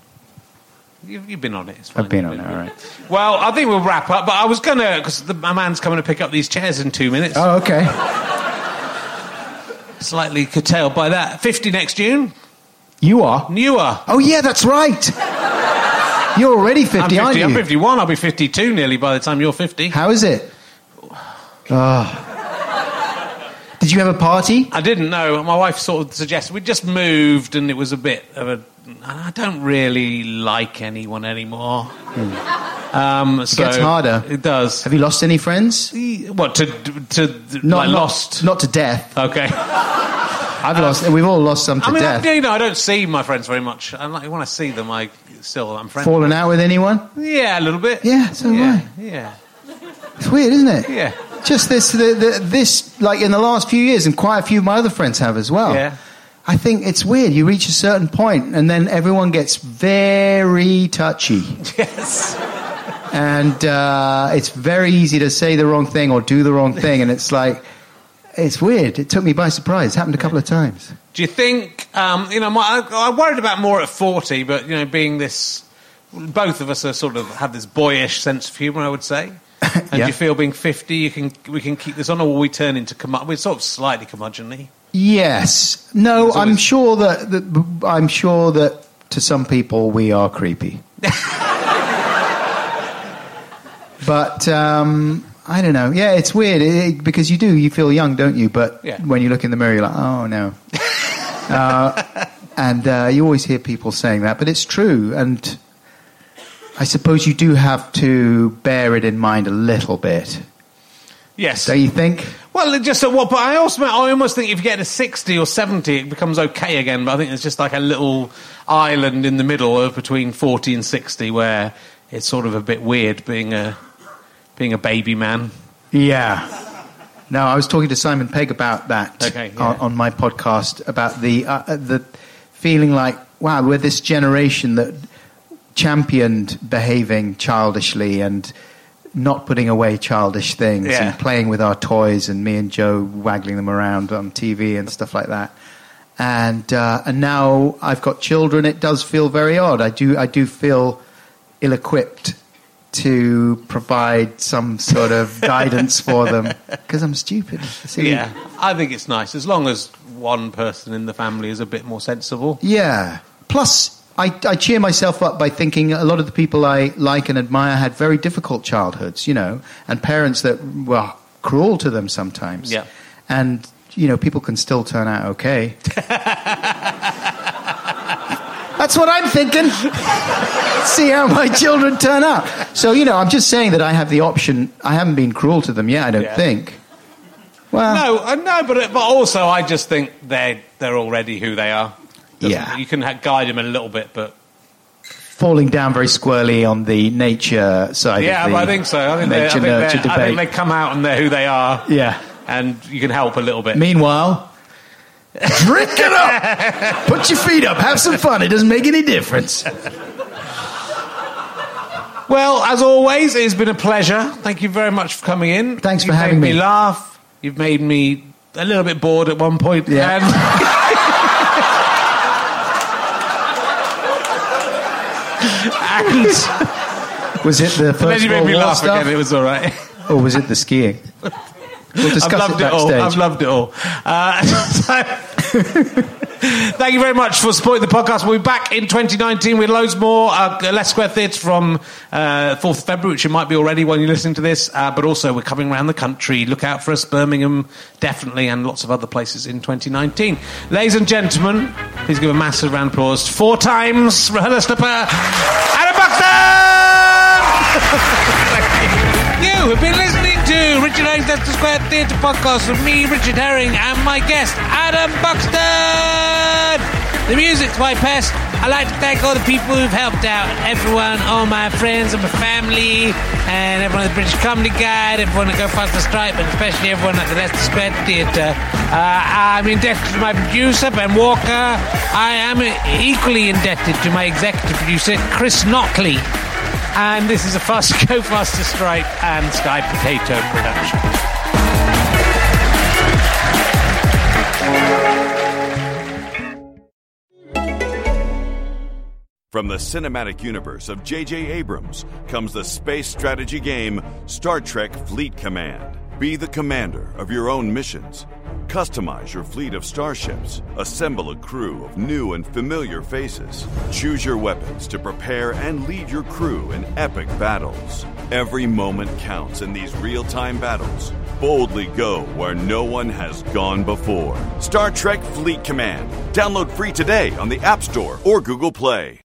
You've, been on it. I've been You've on it, all right. Well, I think we'll wrap up. But I was gonna because my man's coming to pick up these chairs in two minutes. Oh, okay. [LAUGHS] Slightly curtailed by that. Fifty next June. You are. Newer. Oh yeah, that's right. You're already I'm 50, 50. aren't you? I'm 51. I'll be 52 nearly by the time you're 50. How is it? Oh. [SIGHS] Did you have a party? I didn't know. My wife sort of suggested we just moved, and it was a bit of a. I don't really like anyone anymore. Um, so Hmm. gets harder. It does. Have you lost any friends? What to to Not, like lost? Not to death. Okay. [LAUGHS] I've lost. We've all lost some to I mean, death. I, you know, I don't see my friends very much. I like, when I see them, I still I'm friends. Fallen out with anyone? Yeah, a little bit. Yeah, so yeah, yeah, It's weird, isn't it? yeah. Just this, the, the, this, like in the last few years, and quite a few of my other friends have as well. Yeah. I think it's weird. You reach a certain point, and then everyone gets very touchy, Yes. and uh, it's very easy to say the wrong thing or do the wrong thing, and it's like it's weird. It took me by surprise. It happened a couple of times. Do you think, um, you know, my, I, I worried about more at 40, but, you know, being this, both of us are sort of have this boyish sense of humour, I would say. [LAUGHS] And do you feel being 50, you can, we can keep this on, or will we turn into, curmud- we're sort of slightly curmudgeonly? Yes. No, There's I'm sure that, that I'm sure that to some people we are creepy. [LAUGHS] but um, I don't know. Yeah, it's weird it, because you do you feel young, don't you? But Yeah. when you look in the mirror, you're like, oh no. [LAUGHS] uh, and uh, you always hear people saying that, but it's true. And I suppose you do have to bear it in mind a little bit. Yes. Don't you think? Well, just at what point? I also, I almost think if you get to sixty or seventy, it becomes okay again. But I think it's just like a little island in the middle of between forty and sixty, where it's sort of a bit weird being a being a baby man. Yeah. No, I was talking to Simon Pegg about that Okay, yeah. on, on my podcast about the uh, uh, the feeling like wow, we're this generation that championed behaving childishly and not putting away childish things Yeah. and playing with our toys and me and Joe waggling them around on TV and stuff like that. And uh, and now I've got children. It does feel very odd. I do I do feel ill-equipped to provide some sort of [LAUGHS] guidance for them because I'm stupid. Silly. Yeah, I think it's nice as long as one person in the family is a bit more sensible. Yeah. Plus, I, I cheer myself up by thinking a lot of the people I like and admire had very difficult childhoods, you know, and parents that were cruel to them sometimes. Yeah. And, you know, people can still turn out okay. [LAUGHS] That's what I'm thinking. See how my children turn out. So, you know, I'm just saying that I have the option. I haven't been cruel to them yet, I don't Yeah. think. Well, No, uh, no, but but also I just think they're, they're already who they are. Doesn't- Yeah. you can guide him a little bit, but falling down very squarely on the nature side yeah, of the I think so. I think, they, I, nature think I think they come out and they're who they are. yeah. and you can help a little bit. Meanwhile, drink it up. Put your feet up. Have some fun. It doesn't make any difference. Well, as always, it's been a pleasure. Thank you very much for coming in. Thanks for You've having made me me. laugh. You've made me a little bit bored at one point. Yeah. Um, and, [LAUGHS] and Was it the [LAUGHS] then first you made World me War laugh stuff, again. It was all right. or was it the skiing? We'll discuss I've loved it it, all. I've loved it all. Uh, [LAUGHS] so, thank you very much for supporting the podcast. We'll be back in 2019 with loads more. Uh, Leicester Square Theatre from uh, 4th of February, which it might be already when you're listening to this. Uh, but also, we're coming around the country. Look out for us, Birmingham, definitely, and lots of other places in 2019. Ladies and gentlemen, please give a massive round of applause. Four times, [LAUGHS] Rahula Slipper, Buxton! [LAUGHS] You have been listening to Richard Herring's Leicester Square Theatre podcast with me, Richard Herring, and my guest, Adam Buxton. The music's by Pest. I'd like to thank all the people who've helped out. Everyone, all my friends and my family, and everyone at the British Comedy Guide, everyone at Go Faster Stripe, and especially everyone at the Leicester Square Theatre. Uh, I'm indebted to my producer, Ben Walker. I am equally indebted to my executive producer, Chris Knockley. And this is a Fast [LAUGHS] Go Faster Stripe and Sky Potato production. From the cinematic universe of J.J. Abrams comes the space strategy game Star Trek Fleet Command. Be the commander of your own missions. Customize your fleet of starships. Assemble a crew of new and familiar faces. Choose your weapons to prepare and lead your crew in epic battles. Every moment counts in these real time battles. Boldly go where no one has gone before. Star Trek Fleet Command. Download free today on the App Store or Google Play.